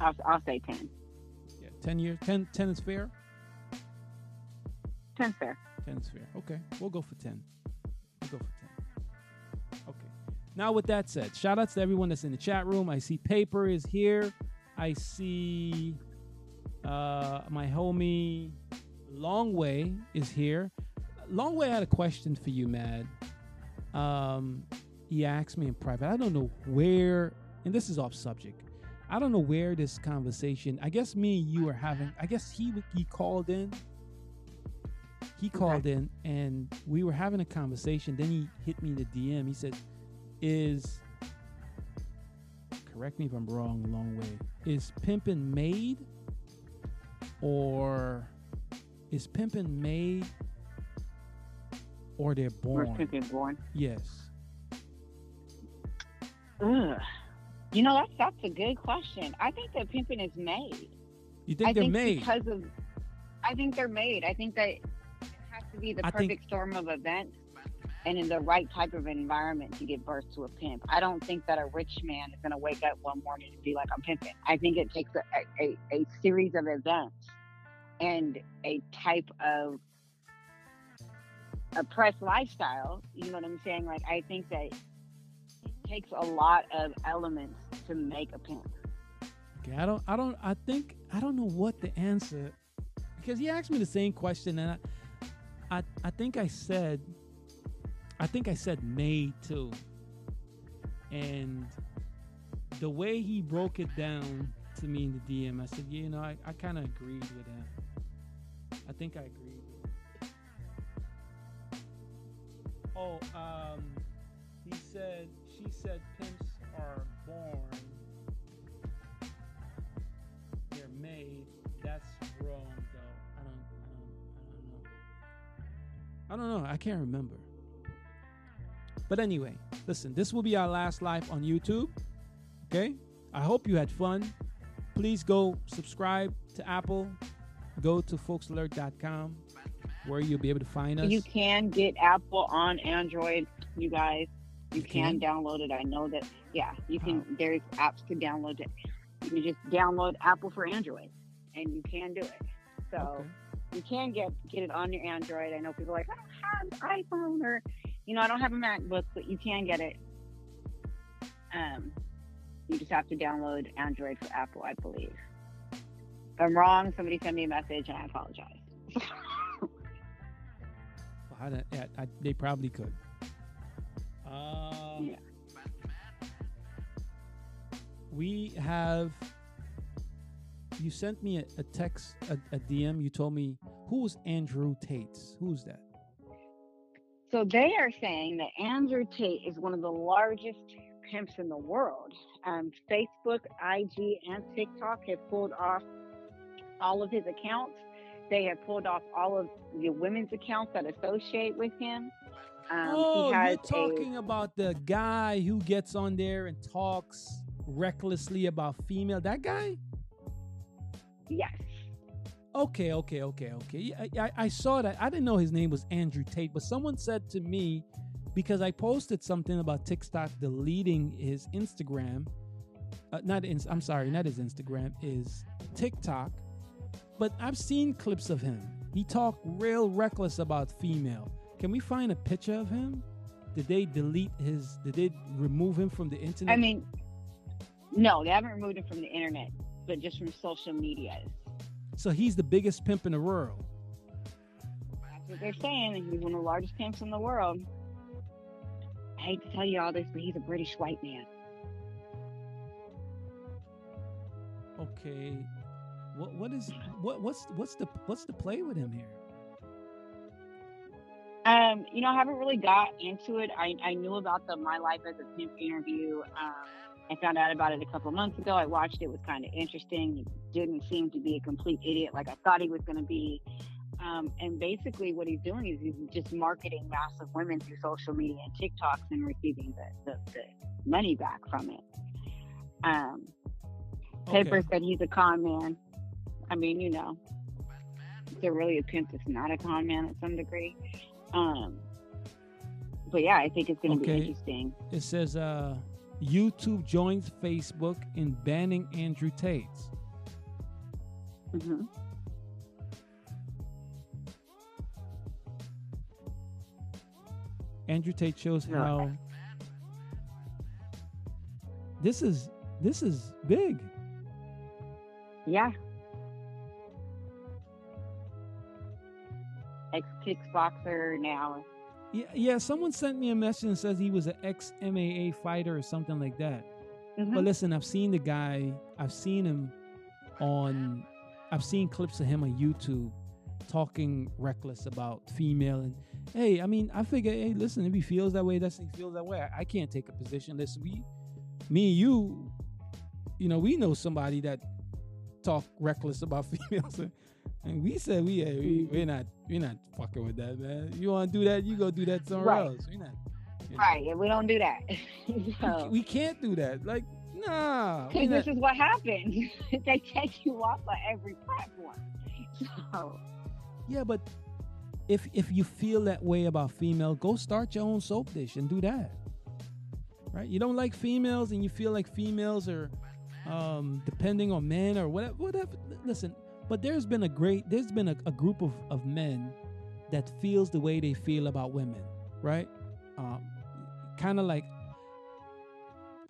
I'll, I'll say 10. Yeah, ten years. 10, 10 is fair. 10 fair. Ten is fair. Okay, we'll go for ten. We'll go for ten. Okay. Now with that said, shout outs to everyone that's in the chat room. I see Paper is here. I see uh my homie Longway is here. long Longway had a question for you, Matt. Um he asked me in private. I don't know where and this is off subject. I don't know where this conversation. I guess me and you are having. I guess he he called in he called in and we were having a conversation. Then he hit me in the DM. He said, "Is correct me if I'm wrong, long way. Is pimping made or is pimping made or they're born?" Pimpin' born? Yes. Ugh. You know, that's, that's a good question. I think that pimping is made. You think I they're think made? because of. I think they're made. I think that it has to be the I perfect think- storm of events and in the right type of environment to give birth to a pimp. I don't think that a rich man is going to wake up one morning and be like, I'm pimping. I think it takes a, a, a series of events and a type of oppressed lifestyle. You know what I'm saying? Like, I think that takes a lot of elements to make a pimp. Okay, I don't, I don't, I think, I don't know what the answer, because he asked me the same question, and I, I, I think I said, I think I said made too, and the way he broke it down to me in the DM, I said, you know, I, I kind of agreed with him. I think I agreed. Oh, um, he said, he said pimps are born, they're made. That's wrong, though. I don't, I don't, I don't know. I don't know. I can't remember. But anyway, listen, this will be our last live on YouTube. Okay? I hope you had fun. Please go subscribe to Apple. Go to folksalert.com where you'll be able to find us. You can get Apple on Android, you guys. You, can, download it. I know that. Yeah, you can. How? There's apps to download it. You can just download Apple for Android, and you can do it. So Okay. you can get get it on your Android. I know people are like I don't have an iPhone or, you know, I don't have a MacBook, but you can get it. Um, you just have to download Android for Apple, I believe. If I'm wrong, somebody send me a message, and I apologize. Well, I I- they probably could. Uh, Yeah. We have. You sent me a, a text, a, a DM. You told me who's Andrew Tate's. Who's that? So they are saying that Andrew Tate is one of the largest pimps in the world. Um, Facebook, IG, and TikTok have pulled off all of his accounts. They have pulled off all of the women's accounts that associate with him. Um, oh, you're talking a, about the guy who gets on there and talks recklessly about female. That guy? yes, Okay, okay, okay, okay. I, I, I saw that. I didn't know his name was Andrew Tate, but someone said to me because I posted something about TikTok deleting his Instagram. Uh, not ins- I'm sorry, not his Instagram, is TikTok. But I've seen clips of him. He talked real reckless about female. Can we find a picture of him? Did they delete his? Did they remove him from the internet? I mean, no, they haven't removed him from the internet, but just from social media. so he's the biggest pimp in the world. That's what they're saying. He's one of the largest pimps in the world. I hate to tell you all this, but he's a British white man. Okay. What what is what what's what's the what's the play with him here? Um, you know, I haven't really got into it. I, I knew about the My Life as a Pimp interview. Um, I found out about it a couple of months ago. I watched it. it was kind of interesting. He didn't seem to be a complete idiot like I thought he was going to be. Um, and basically, what he's doing is he's just marketing massive women through social media and TikToks and receiving the, the, the money back from it. Um, Paper Okay. said he's a con man. I mean, you know, is there really a pimp that's not a con man at some degree? Um, but yeah, I think it's going to Okay. be interesting. It says uh YouTube joins Facebook in banning Andrew Tate. hmm Andrew Tate shows how this is this is big. Yeah. Ex kickboxer now. Yeah, yeah. Someone sent me a message and says he was an ex MMA fighter or something like that. Mhm. But listen, I've seen the guy. I've seen him on. I've seen clips of him on YouTube talking reckless about female and hey, I mean, I figure, hey, listen, if he feels that way, that's he feels that way. I, I can't take a position. Listen, we, me and you, you know, we know somebody that talk reckless about females, and, we said we, hey, we we're not we're not fucking with that, man. You want to do that, you go do that somewhere Right. else. We're not. you know. Right, and we don't do that. We, so, we can't do that. Like, nah. because this is what happens. they take you off of every platform. So, Yeah, but if if you feel that way about female, go start your own soap dish and do that. Right? You don't like females and you feel like females are um depending on men or whatever whatever listen, but there's been a great there's been a, a group of, of men that feels the way they feel about women, right? Um kind of like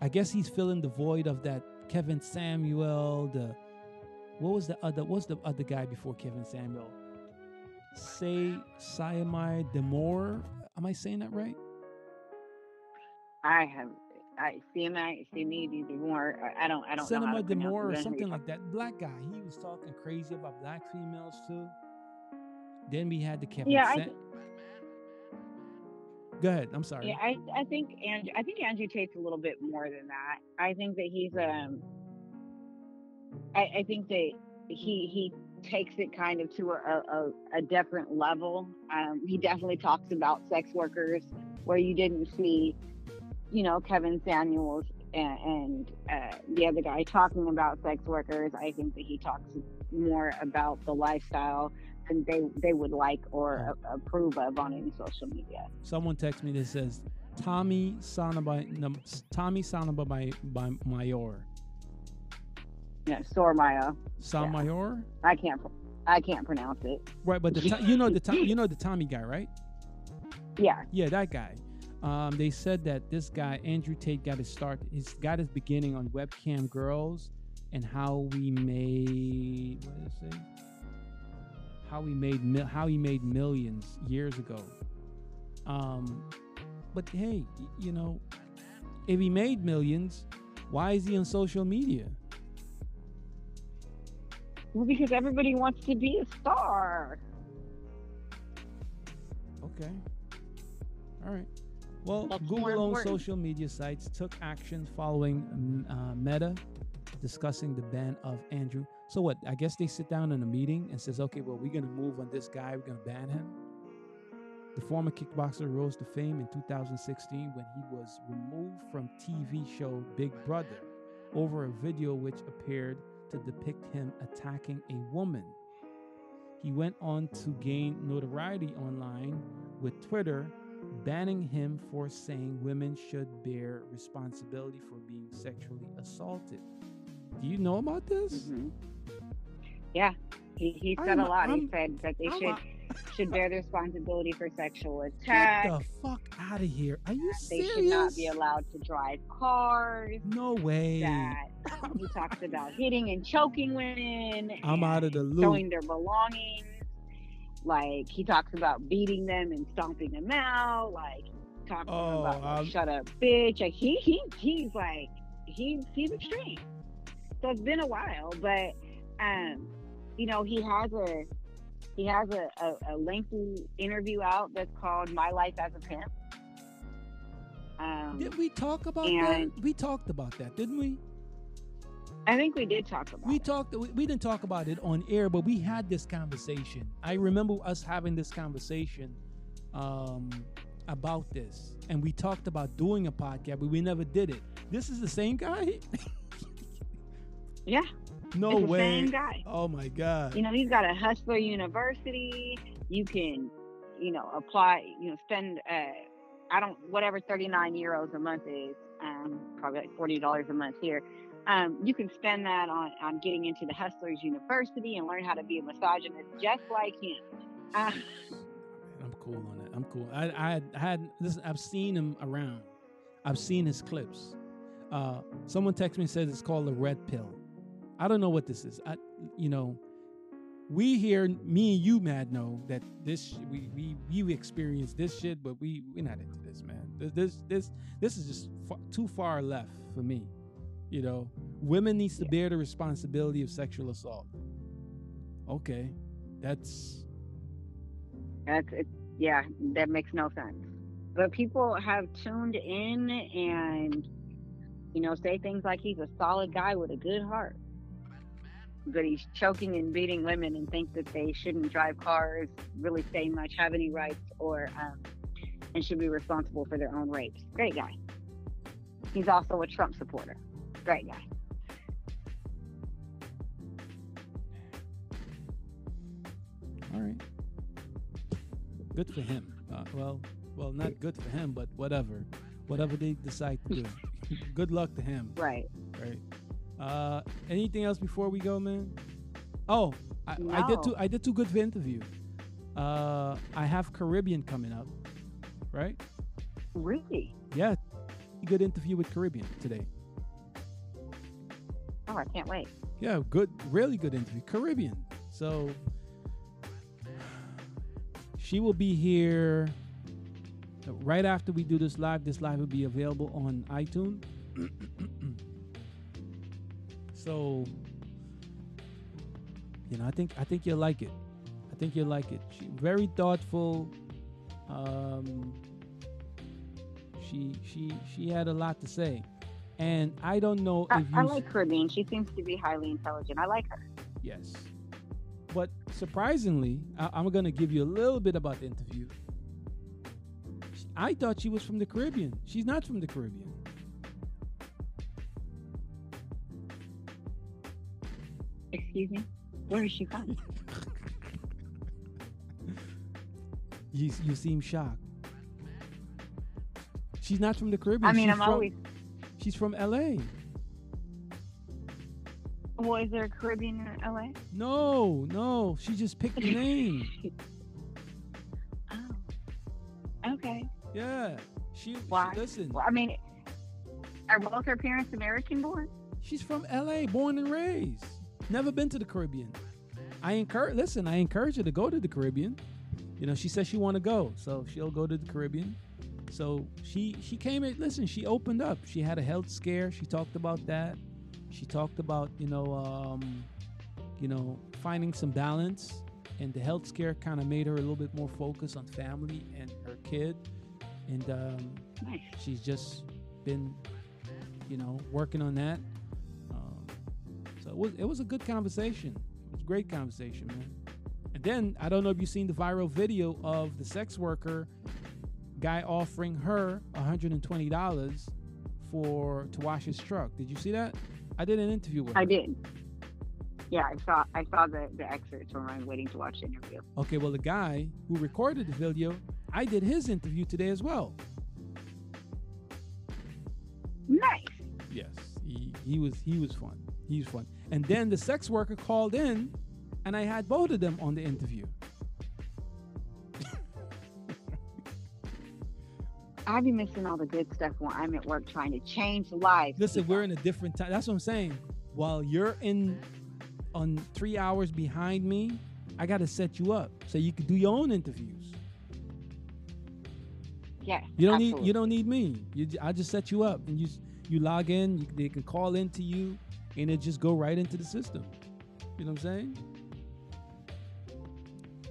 I guess he's filling the void of that Kevin Samuel, the what was the other what's the other guy before Kevin Samuel? Say Siamai Demore. Am I saying that right? I have, I see him, I see me, these more, I don't, I don't Cinema Demore or something like that. Black guy. He was talking crazy about black females too. Then we had the Kevin Yeah, I, Go ahead. I'm sorry. Yeah, I, I think Andrew, I think Andrew Tate's a little bit more than that. I think that he's um I, I think that he he takes it kind of to a, a, a different level. Um, he definitely talks about sex workers where you didn't see, you know, Kevin Samuels and, and uh, the other guy talking about sex workers. I think that he talks more about the lifestyle than they they would like or a- approve of on any social media. Someone text me that says Tommy Sanaba, Tommy Sanaba by, by Mayor. Yeah, Sotomayor. Samayor? I can't I can't pronounce it. Right, but the you know the you know the Tommy guy, right? Yeah. Yeah, that guy. Um, they said that this guy Andrew Tate got his start. He's got his beginning on webcam girls and how we made what did it say? How we made how he made millions years ago. Um, but hey, you know, if he made millions, why is he on social media? Well, because everybody wants to be a star. Okay. All right. Well, That's Google important. social media sites took action following mm, uh, Meta discussing the ban of Andrew. So what? I guess they sit down in a meeting and says, "Okay, well, we're gonna move on this guy. We're gonna ban him." The former kickboxer rose to fame in 2016 when he was removed from TV show Big Brother over a video which appeared to depict him attacking a woman. He went on to gain notoriety online with Twitter banning him for saying women should bear responsibility for being sexually assaulted. Do you know about this? Mhm. Yeah, he, he said I'm- a lot. I'm- he said that they I'm should a- should bear the responsibility for sexual Get the fuck out of here. Are you They serious? should not be allowed to drive cars. no way. That he talks about hitting and choking women. I'm and out of the loop. Showing their belongings. Like he talks about beating them and stomping them out. Like talking Oh, about like, I'm- shut up, bitch. Like he he he's like he's he's extreme. So it's been a while, but um, you know, he has a he has a, a, a lengthy interview out that's called My Life as a Pimp. Um, Did we talk about and- that? We talked about that, didn't we? I think we did talk about We it. talked. We, we didn't talk about it on air, but we had this conversation. I remember us having this conversation um, about this, and we talked about doing a podcast, but we never did it. This is the same guy. Yeah, no way. same guy. Oh my god. You know, he's got a Hustler University. You can, you know, apply. You know, spend. Uh, I don't whatever thirty nine euros a month is. Um, probably like forty dollars a month here. Um, you can spend that on on getting into the Hustlers University and learn how to be a misogynist just like him. Uh, I'm cool on that. I'm cool. I I had, I had listen. I've seen him around. I've seen his clips. Uh, someone texted me and says it's called the red pill. I don't know what this is. I, you know, we here, me and you, Matt, know that this we we we experienced this shit, but we we're not into this, man. This this this, this is just fa- too far left for me. You know, women needs to bear the responsibility of sexual assault. Okay, that's That's it. Yeah, that makes no sense. But people have tuned in and, you know, say things like he's a solid guy with a good heart. But he's choking and beating women and think that they shouldn't drive cars, really say much, have any rights, or, um, and should be responsible for their own rapes. Great guy. He's also a Trump supporter. Great guy. All right. Good for him. Uh, well, well, not good for him, but whatever. Whatever they decide to do. good luck to him. Right. Right. Uh, anything else before we go, man? Oh, I, I did No. too. I did too good an interview. Uh, I have Caribbean coming up, right? Really? Yeah, good interview with Caribbean today. Oh, I can't wait. Yeah, good, really good interview. Caribbean. So she will be here right after we do this live. This live will be available on iTunes. so you know, I think I think you'll like it. I think you'll like it. She very thoughtful. Um, she she she had a lot to say, and I don't know I, if you I like Caribbean. She seems to be highly intelligent. I like her. Yes. but surprisingly, I, I'm gonna give you a little bit about the interview. I thought she was from the Caribbean. She's not from the Caribbean. Excuse me. Where is she from? You you seem shocked. She's not from the Caribbean. I mean, She's I'm from- always. She's from L.A. Well, is there a Caribbean in LA? No, no, she just picked the name. Oh. Okay. Yeah, she. Why? she- listen, Well, I mean, are both her parents American born? she's from L.A., born and raised. Never been to the Caribbean. I encourage. Listen, I encourage her to go to the Caribbean. You know, she says she want to go, so she'll go to the Caribbean. So she she came in. Listen, she opened up. She had a health scare. She talked about that. She talked about you know um, you know finding some balance, and the health scare kind of made her a little bit more focused on family and her kid. And um, Nice. she's just been you know working on that. Um, so it was it was a good conversation. It was a great conversation, man. And then I don't know if you've seen the viral video of the sex worker guy offering her $120 for to wash his truck. Did you see that? I did an interview with her. I did. Yeah, I saw. I saw the the excerpts when I was waiting to watch the interview. Okay, well the guy who recorded the video, I did his interview today as well. Nice. Yes, he, he was he was fun. He was fun. And then the sex worker called in, and I had both of them on the interview. I be missing all the good stuff when I'm at work trying to change lives. Listen, we're in a different time. That's what I'm saying. While you're in on three hours behind me, I got to set you up so you can do your own interviews. Yes. You don't need you don't need me. You, I just set you up, and you you log in. You, they can call into you, and it just go right into the system. You know what I'm saying?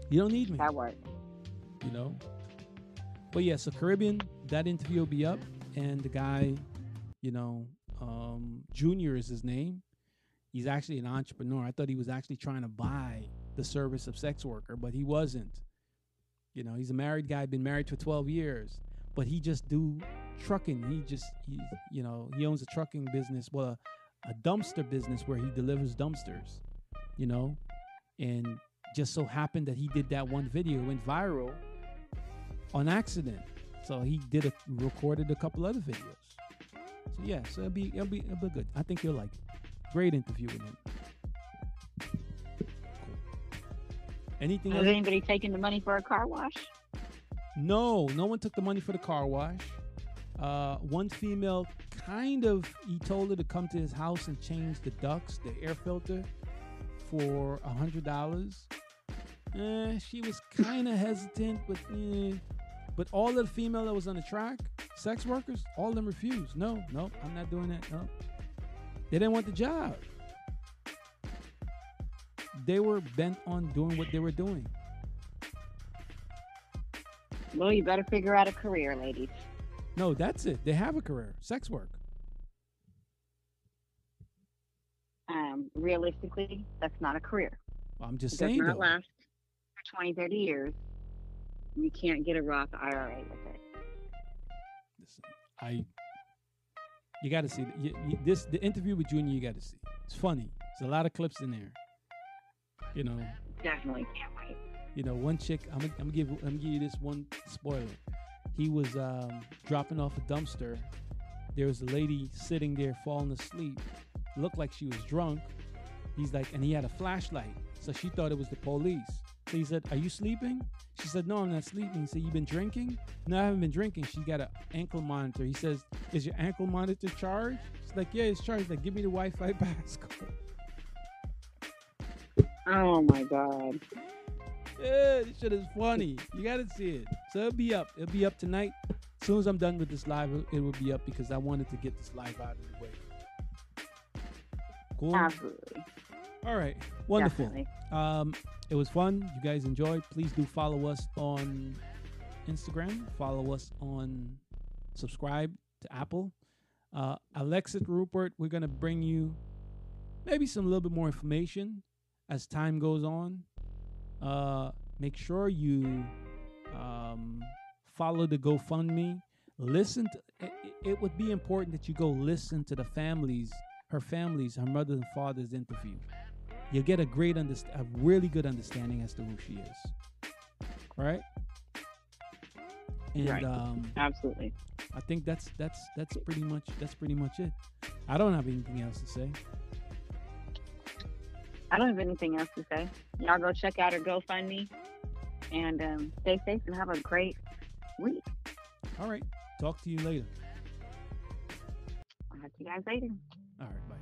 You don't need me. That works. you know. But yeah, so Caribbean, that interview will be up, and the guy, you know, um, Junior is his name. He's actually an entrepreneur. I thought he was actually trying to buy the service of sex worker, but he wasn't. You know, he's a married guy, been married for 12 years, but he just do trucking. He just, you know, he owns a trucking business, well, a, a dumpster business where he delivers dumpsters, you know, and just so happened that he did that one video, went viral on accident. So he did a recorded a couple other videos. So yeah, so it'll be it'll be it'll be good. I think you'll like it. Great interview with him. Cool. Anything Has else? anybody taken the money for a car wash? No, no one took the money for the car wash. Uh, one female kind of he told her to come to his house and change the ducts, the air filter, for a hundred dollars. Eh, she was kind of hesitant, but eh. But all the female that was on the track, sex workers, all of them refused. No, no, I'm not doing that. No, they didn't want the job. They were bent on doing what they were doing. Well, you better figure out a career, ladies. No, that's it. They have a career, sex work. Um, realistically, that's not a career. I'm just It does saying not though. last for 20, 30 years. You can't get a Roth IRA with it. Listen, I you got to see you, this the interview with Junior. You got to see. It's funny. There's a lot of clips in there. You know, Definitely can't wait. you know, one chick. I'm gonna, I'm gonna give I'm gonna give you this one spoiler. He was um, dropping off a dumpster. There was a lady sitting there falling asleep. Looked like she was drunk. He's like, and he had a flashlight, so she thought it was the police. So he said, "Are you sleeping?" She said, "No, I'm not sleeping." He said, You've been drinking?" No, I haven't been drinking. She got an ankle monitor. He says, "Is your ankle monitor charged?" She's like, "Yeah, it's charged." He's like, "Give me the Wi-Fi passcode." Oh my God. Yeah, this shit is funny. You gotta see it. So it'll be up. It'll be up tonight. As soon as I'm done with this live, it- it will be up because I wanted to get this live out of the way. Cool. Absolutely. All right. Wonderful. Definitely. Um, it was fun. You guys enjoyed. Please do follow us on Instagram. Follow us on subscribe to Apple. Uh, Alexis Rupert, we're gonna bring you maybe some little bit more information as time goes on. uh, make sure you um, follow the GoFundMe. Listen to it, it would be important that you go listen to the families, her families, her mother and father's interview. You'll get a great underst- a really good understanding as to who she is. Right? And Right. um Absolutely. I think that's that's that's pretty much that's pretty much it. I don't have anything else to say. I don't have anything else to say. Y'all go check out her GoFundMe and um, stay safe and have a great week. All right. Talk to you later. I'll talk to you guys later. All right, bye.